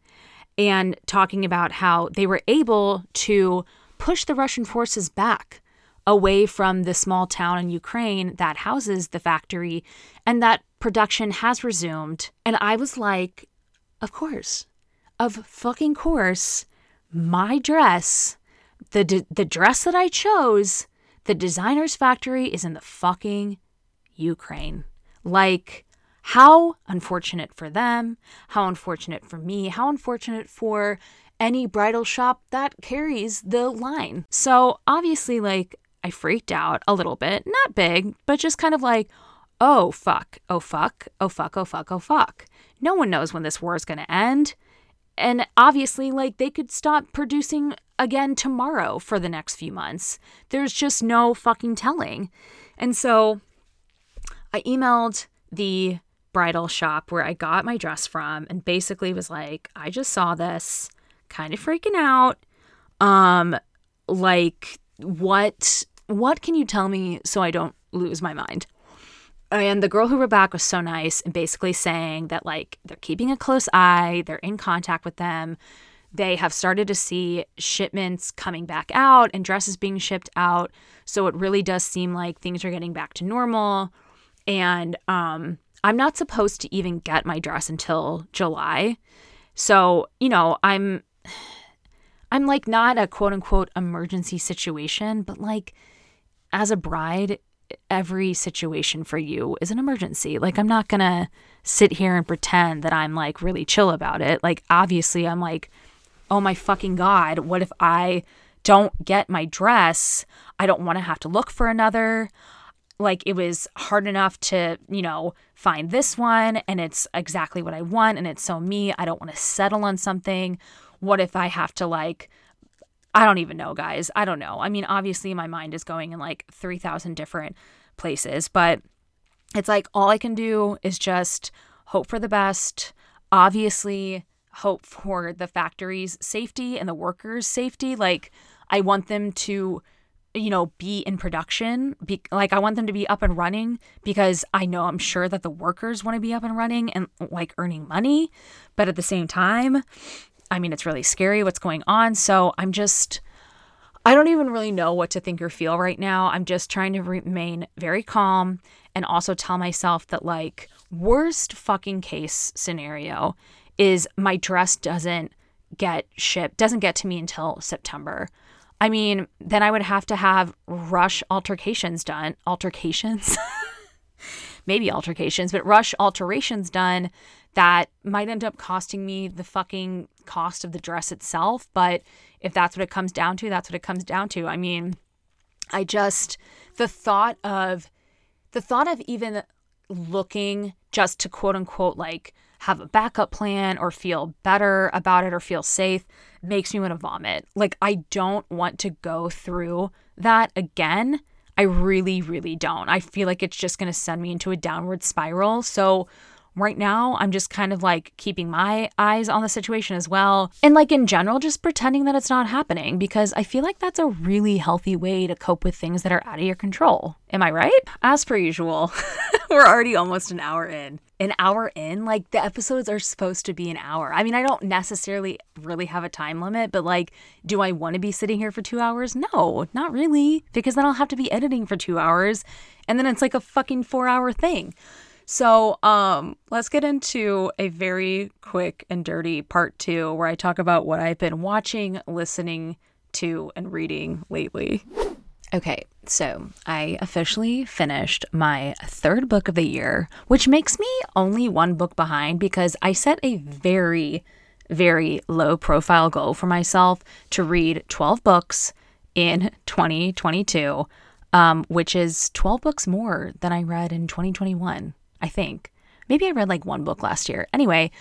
and talking about how they were able to push the Russian forces back away from the small town in Ukraine that houses the factory and that production has resumed. And I was like, of course, of fucking course, my dress, the d- the dress that I chose, the designer's factory is in the fucking Ukraine. Like how unfortunate for them, how unfortunate for me, how unfortunate for any bridal shop that carries the line. So, obviously like I freaked out a little bit, not big, but just kind of like, oh fuck, oh fuck, oh fuck, oh fuck, oh fuck. No one knows when this war is going to end. And obviously, like, they could stop producing again tomorrow for the next few months. There's just no fucking telling. And so I emailed the bridal shop where I got my dress from and basically was like, I just saw this, kind of freaking out. Um, like, what what can you tell me so I don't lose my mind? And the girl who wrote back was so nice and basically saying that, like, they're keeping a close eye, they're in contact with them. They have started to see shipments coming back out and dresses being shipped out. So it really does seem like things are getting back to normal. And um, I'm not supposed to even get my dress until July. So, you know, I'm I'm like not a quote unquote emergency situation, but like as a bride, every situation for you is an emergency. Like, I'm not going to sit here and pretend that I'm like really chill about it. Like, obviously, I'm like, oh my fucking God, what if I don't get my dress? I don't want to have to look for another. Like, it was hard enough to, you know, find this one and it's exactly what I want and it's so me. I don't want to settle on something what if I have to like I don't even know, guys. I don't know. I mean, obviously my mind is going in like 3000 different places, but it's like all I can do is just hope for the best. Obviously, hope for the factory's safety and the workers' safety. Like I want them to you know be in production be, like i want them to be up and running because i know i'm sure that the workers want to be up and running and like earning money but at the same time I mean, it's really scary what's going on. So I'm just, I don't even really know what to think or feel right now. I'm just trying to remain very calm and also tell myself that, like, worst fucking case scenario is my dress doesn't get shipped, doesn't get to me until September. I mean, then I would have to have rush altercations done. Altercations? Maybe altercations, but rush alterations done that might end up costing me the fucking cost of the dress itself. But if that's what it comes down to, that's what it comes down to. I mean, I just, the thought of, the thought of even looking just to quote unquote like have a backup plan or feel better about it or feel safe makes me want to vomit. Like, I don't want to go through that again. I really, really don't. I feel like it's just going to send me into a downward spiral. So, right now i'm just kind of like keeping my eyes on the situation as well. And like in general just pretending that it's not happening because i feel like that's a really healthy way to cope with things that are out of your control. Am i right? As per usual. We're already almost an hour in. An hour in? Like the episodes are supposed to be an hour. I mean i don't necessarily really have a time limit but like do i want to be sitting here for two hours? No not really because then i'll have to be editing for two hours and then it's like a fucking four hour thing so, um, let's get into a very quick and dirty part two where I talk about what I've been watching, listening to, and reading lately. Okay, so I officially finished my third book of the year, which makes me only one book behind because I set a very, very low profile goal for myself to read 12 books in 2022, um, which is 12 books more than I read in 2021. I think. Maybe I read like one book last year. Anyway,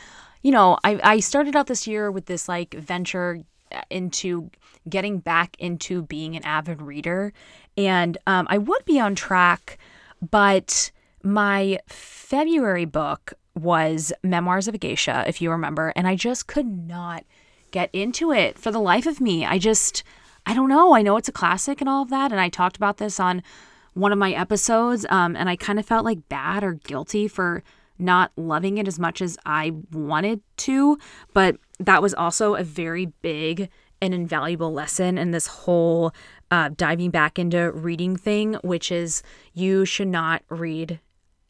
you know, I, I started out this year with this like venture into getting back into being an avid reader. And um, I would be on track, but my February book was Memoirs of a Geisha, if you remember, and I just could not get into it for the life of me. I just, I don't know. I know it's a classic and all of that. And I talked about this on one of my episodes, um, and I kind of felt like bad or guilty for not loving it as much as I wanted to. But that was also a very big and invaluable lesson in this whole uh, diving back into reading thing, which is you should not read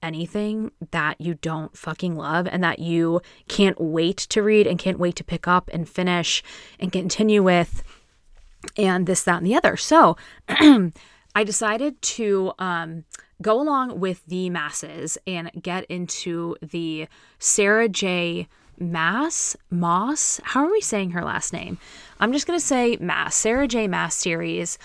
anything that you don't fucking love and that you can't wait to read and can't wait to pick up and finish and continue with and this, that, and the other. So, I decided to um, go along with the masses and get into the Sarah J. Mass, Moss. How are we saying her last name? I'm just going to say Mass, Sarah J. Mass series,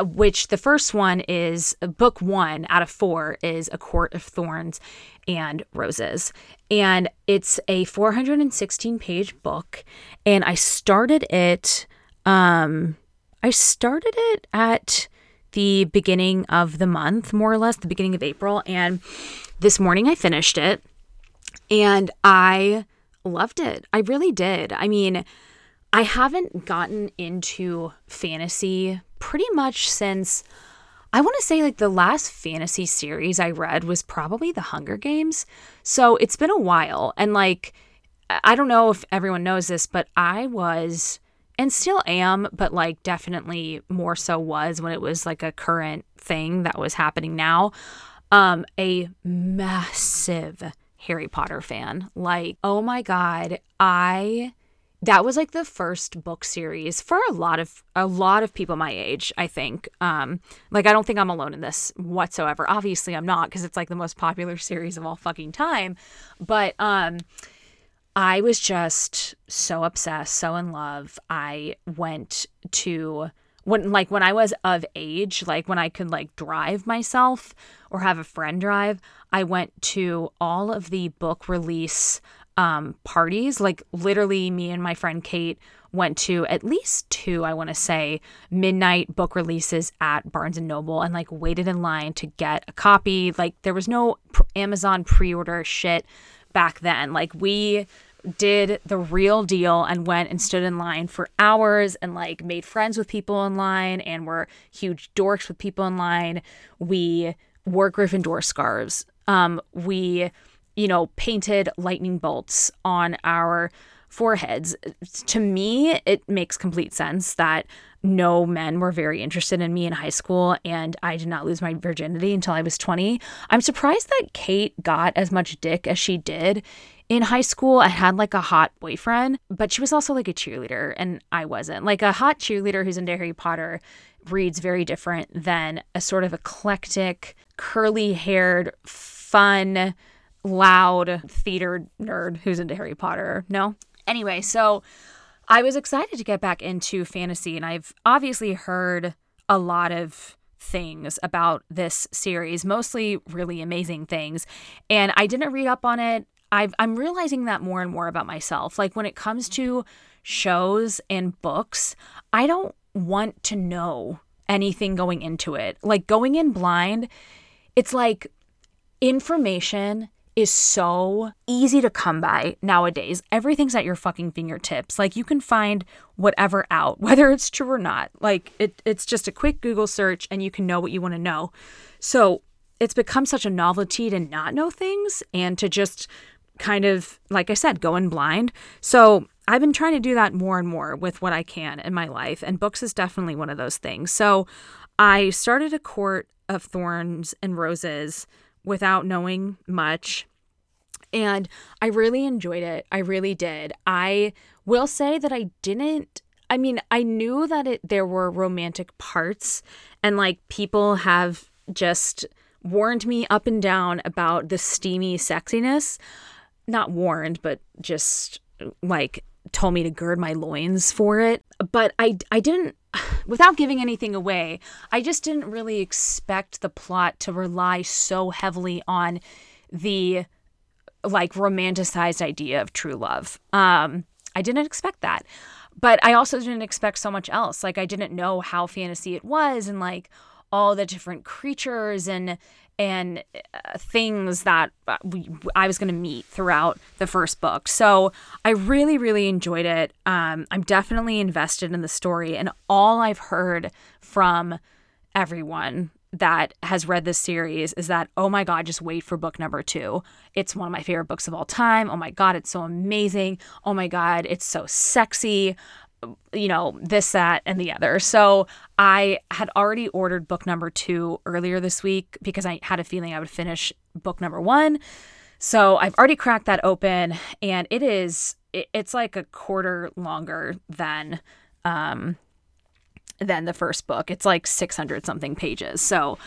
which the first one is book one out of four is A Court of Thorns and Roses. And it's a 416 page book. And I started it, um, I started it at the beginning of the month, more or less, the beginning of April. And this morning I finished it and I loved it. I really did. I mean, I haven't gotten into fantasy pretty much since I want to say like the last fantasy series I read was probably The Hunger Games. So it's been a while. And like, I don't know if everyone knows this, but I was and still am, but like definitely more so was when it was like a current thing that was happening now. Um, a massive Harry Potter fan. Like, oh my God, I that was like the first book series for a lot of a lot of people my age i think um like i don't think i'm alone in this whatsoever obviously i'm not because it's like the most popular series of all fucking time but um i was just so obsessed so in love i went to when like when i was of age like when i could like drive myself or have a friend drive i went to all of the book release um, parties. Like literally, me and my friend Kate went to at least two, I want to say, midnight book releases at Barnes and Noble, and like waited in line to get a copy. Like there was no pr- Amazon pre-order shit back then. Like we did the real deal and went and stood in line for hours and like made friends with people in line and were huge dorks with people in line. We wore Gryffindor scarves. Um, we you know, painted lightning bolts on our foreheads. To me, it makes complete sense that no men were very interested in me in high school and I did not lose my virginity until I was 20. I'm surprised that Kate got as much dick as she did in high school. I had like a hot boyfriend, but she was also like a cheerleader and I wasn't. Like a hot cheerleader who's into Harry Potter reads very different than a sort of eclectic, curly haired, fun, loud theater nerd who's into Harry Potter. No? Anyway, so I was excited to get back into fantasy, and I've obviously heard a lot of things about this series, mostly really amazing things. And I didn't read up on it. i am realizing that more and more about myself. Like when it comes to shows and books, I don't want to know anything going into it. Like going in blind, it's like information is so easy to come by nowadays. Everything's at your fucking fingertips. Like you can find whatever out, whether it's true or not. Like it, it's just a quick Google search and you can know what you want to know. So it's become such a novelty to not know things and to just kind of, like I said, go in blind. So I've been trying to do that more and more with what I can in my life. And books is definitely one of those things. So I started a court of thorns and roses without knowing much. And I really enjoyed it. I really did. I will say that I didn't I mean, I knew that it there were romantic parts and like people have just warned me up and down about the steamy sexiness. Not warned, but just like told me to gird my loins for it. But I I didn't without giving anything away, I just didn't really expect the plot to rely so heavily on the like romanticized idea of true love. Um, I didn't expect that. But I also didn't expect so much else. Like I didn't know how fantasy it was and like all the different creatures and and uh, things that uh, we, I was going to meet throughout the first book. So I really, really enjoyed it. Um, I'm definitely invested in the story, and all I've heard from everyone that has read this series is that oh my god just wait for book number 2 it's one of my favorite books of all time oh my god it's so amazing oh my god it's so sexy you know, this, that, and the other. So I had already ordered book number two earlier this week because I had a feeling I would finish book number one. So I've already cracked that open and it is, it's like a quarter longer than, um, than the first book. It's like 600 something pages. So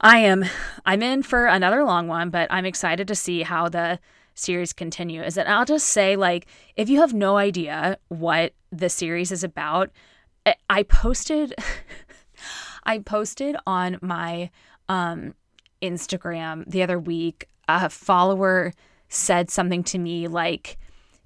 I am, I'm in for another long one, but I'm excited to see how the, series continues. And I'll just say, like, if you have no idea what the series is about, I posted I posted on my um Instagram the other week, a follower said something to me like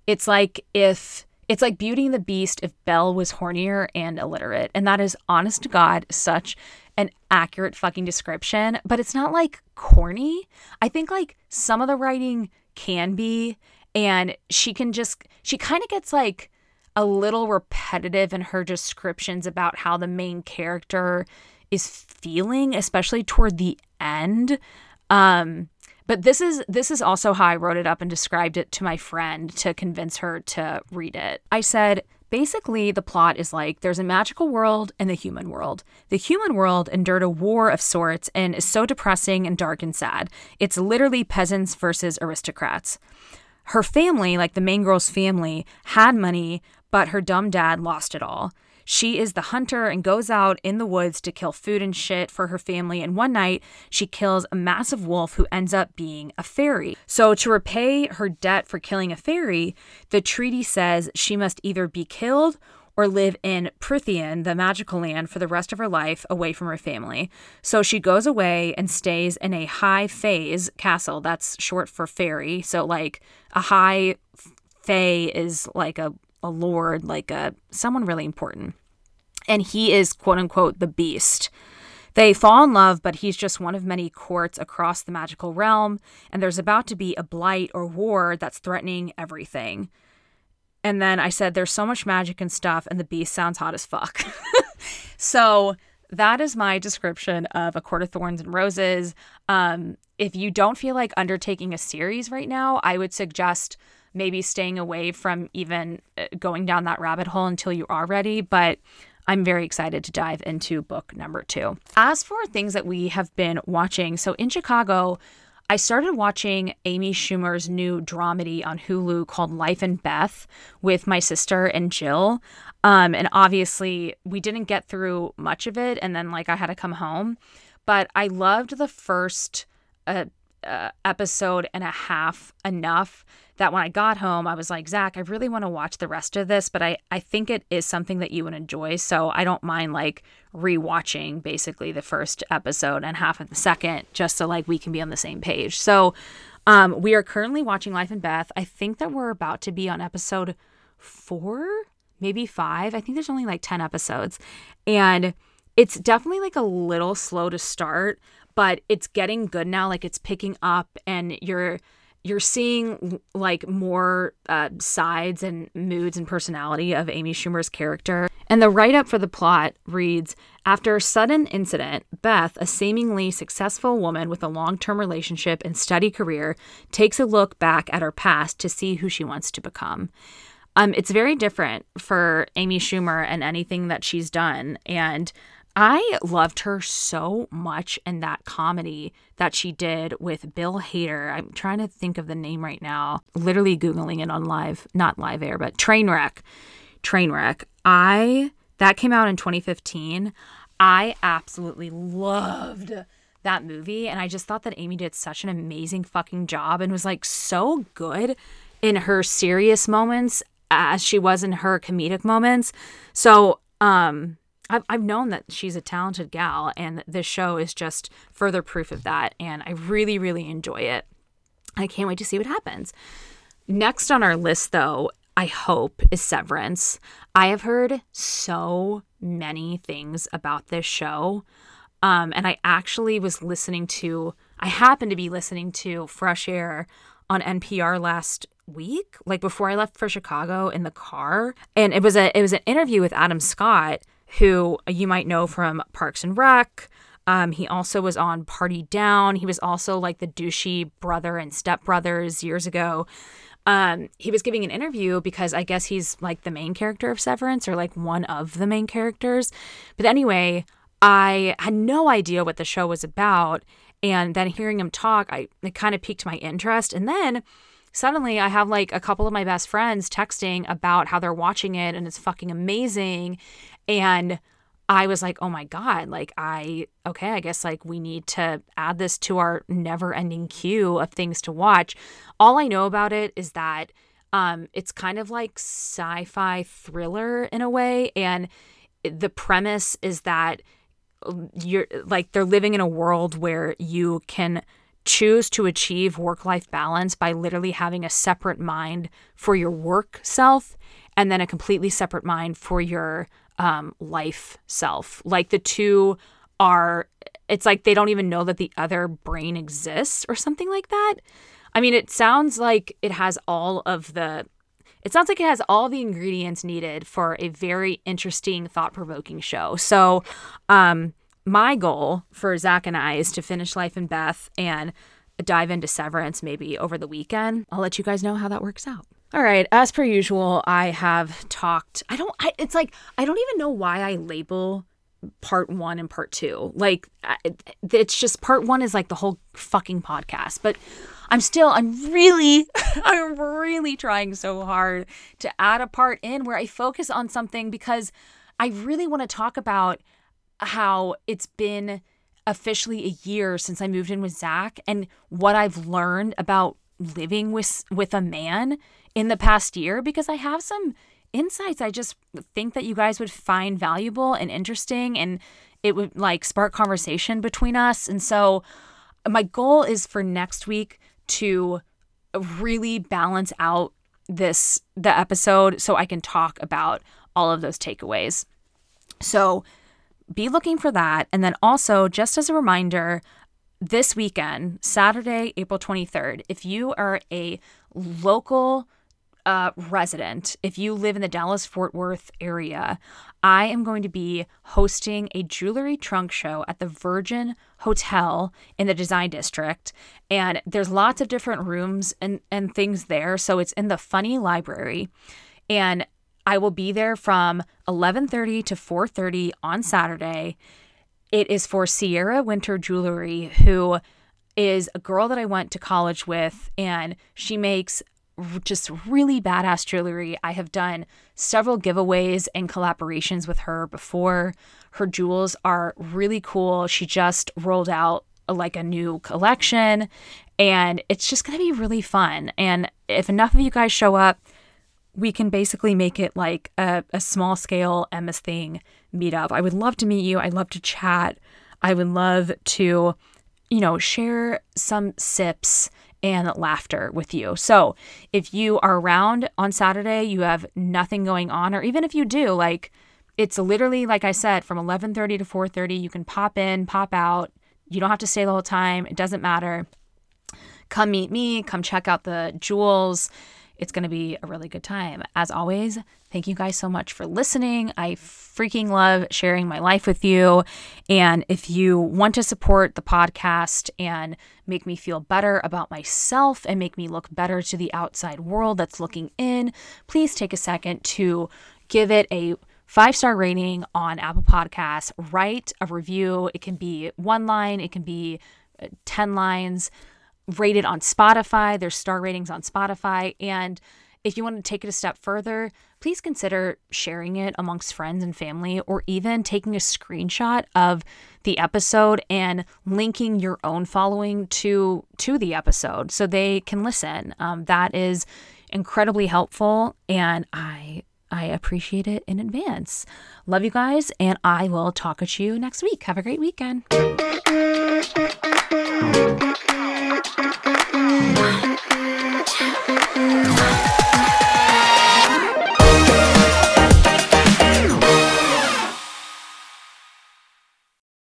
it's like if it's like Beauty and the Beast if Belle was hornier and illiterate. And that is honest to God such an accurate fucking description, but it's not like corny. I think like some of the writing can be and she can just she kind of gets like a little repetitive in her descriptions about how the main character is feeling, especially toward the end. Um, but this is this is also how I wrote it up and described it to my friend to convince her to read it. I said, basically the plot is like there's a magical world and the human world. The human world endured a war of sorts and is so depressing and dark and sad. It's literally peasants versus aristocrats. Her family, like the main girl's family, had money, but her dumb dad lost it all. She is the hunter and goes out in the woods to kill food and shit for her family. And one night, she kills a massive wolf who ends up being a fairy. So, to repay her debt for killing a fairy, the treaty says she must either be killed or live in Prythian, the magical land, for the rest of her life away from her family. So she goes away and stays in a high fae's castle. That's short for fairy. So, like, a high fae is like a a lord, like a someone really important. And he is quote unquote the beast. They fall in love, but he's just one of many courts across the magical realm, and there's about to be a blight or war that's threatening everything. And then I said, There's so much magic and stuff, and the beast sounds hot as fuck. so that is my description of A Court of Thorns and Roses. Um, if you don't feel like undertaking a series right now, I would suggest maybe staying away from even uh, going down that rabbit hole until you are ready. But I'm very excited to dive into book number two. As for things that we have been watching, so in Chicago, I started watching Amy Schumer's new dramedy on Hulu called Life and Beth with my sister and Jill. Um, and obviously, we didn't get through much of it. And then, like, I had to come home. But I loved the first uh, uh, episode and a half enough that when I got home, I was like, Zach, I really want to watch the rest of this, but I, I think it is something that you would enjoy. So I don't mind like rewatching basically the first episode and half of the second just so like we can be on the same page. So um, we are currently watching Life and Beth. I think that we're about to be on episode four, maybe five. I think there's only like 10 episodes. And it's definitely like a little slow to start, but it's getting good now. Like it's picking up and you're you're seeing like more uh, sides and moods and personality of Amy Schumer's character. And the write up for the plot reads After a sudden incident, Beth, a seemingly successful woman with a long term relationship and steady career, takes a look back at her past to see who she wants to become. Um, it's very different for Amy Schumer and anything that she's done. And I loved her so much in that comedy that she did with Bill Hader. I'm trying to think of the name right now. Literally Googling it on live, not live air, but Trainwreck. Trainwreck. I, that came out in 2015. I absolutely loved that movie. And I just thought that Amy did such an amazing fucking job and was like so good in her serious moments as she was in her comedic moments. So, um, I've, I've known that she's a talented gal, and this show is just further proof of that. And I really, really enjoy it. I can't wait to see what happens. Next on our list, though, I hope, is Severance. I have heard so many things about this show. Um, and I actually was listening to, I happened to be listening to Fresh Air on NPR last week, like before I left for Chicago in the car. And it was a it was an interview with Adam Scott who you might know from Parks and Rec. Um, he also was on Party Down. He was also like the douchey brother and stepbrothers years ago. Um, he was giving an interview because I guess he's like the main character of Severance or like one of the main characters. But anyway, I had no idea what the show was about. And then hearing him talk, I it kind of piqued my interest. And then suddenly I have like a couple of my best friends texting about how they're watching it and it's fucking amazing. And I was like, oh my God, like, I, okay, I guess like we need to add this to our never ending queue of things to watch. All I know about it is that um, it's kind of like sci fi thriller in a way. And the premise is that um, you're like, they're living in a world where you can choose to achieve work life balance by literally having a separate mind for your work self and then a completely separate mind for your um, life self. Like the two are, it's like they don't even know that the other brain exists or something like that. I mean, it sounds like it has all of the, it sounds like it has all the ingredients needed for a very interesting, thought provoking show. So, um, my goal for Zach and I is to finish Life and Beth and dive into Severance maybe over the weekend. I'll let you guys know how that works out. All right, as per usual, I have talked. I don't, I, it's like, I don't even know why I label part one and part two. Like, it's just part one is like the whole fucking podcast. But I'm still, I'm really, I'm really trying so hard to add a part in where I focus on something because I really want to talk about how it's been officially a year since I moved in with Zach and what I've learned about living with with a man in the past year because I have some insights I just think that you guys would find valuable and interesting and it would like spark conversation between us. And so my goal is for next week to really balance out this the episode so I can talk about all of those takeaways. So be looking for that. And then also, just as a reminder, this weekend, Saturday, April 23rd, if you are a local uh, resident, if you live in the Dallas Fort Worth area, I am going to be hosting a jewelry trunk show at the Virgin Hotel in the Design District. And there's lots of different rooms and, and things there. So it's in the Funny Library. And I will be there from 11:30 to 4:30 on Saturday. It is for Sierra Winter Jewelry, who is a girl that I went to college with, and she makes just really badass jewelry. I have done several giveaways and collaborations with her before. Her jewels are really cool. She just rolled out uh, like a new collection and it's just going to be really fun. And if enough of you guys show up, we can basically make it like a, a small scale Emma's thing meetup. I would love to meet you. I'd love to chat. I would love to, you know, share some sips and laughter with you. So if you are around on Saturday, you have nothing going on, or even if you do, like it's literally like I said, from 11:30 to 4:30, you can pop in, pop out. You don't have to stay the whole time. It doesn't matter. Come meet me. Come check out the jewels it's going to be a really good time. As always, thank you guys so much for listening. I freaking love sharing my life with you. And if you want to support the podcast and make me feel better about myself and make me look better to the outside world that's looking in, please take a second to give it a five star rating on Apple Podcasts. Write a review. It can be one line, it can be uh, 10 lines rated on Spotify. There's star ratings on Spotify. And if you want to take it a step further, please consider sharing it amongst friends and family, or even taking a screenshot of the episode and linking your own following to to the episode so they can listen. Um, that is incredibly helpful, and I I appreciate it in advance. Love you guys, and I will talk at you next week. Have a great weekend.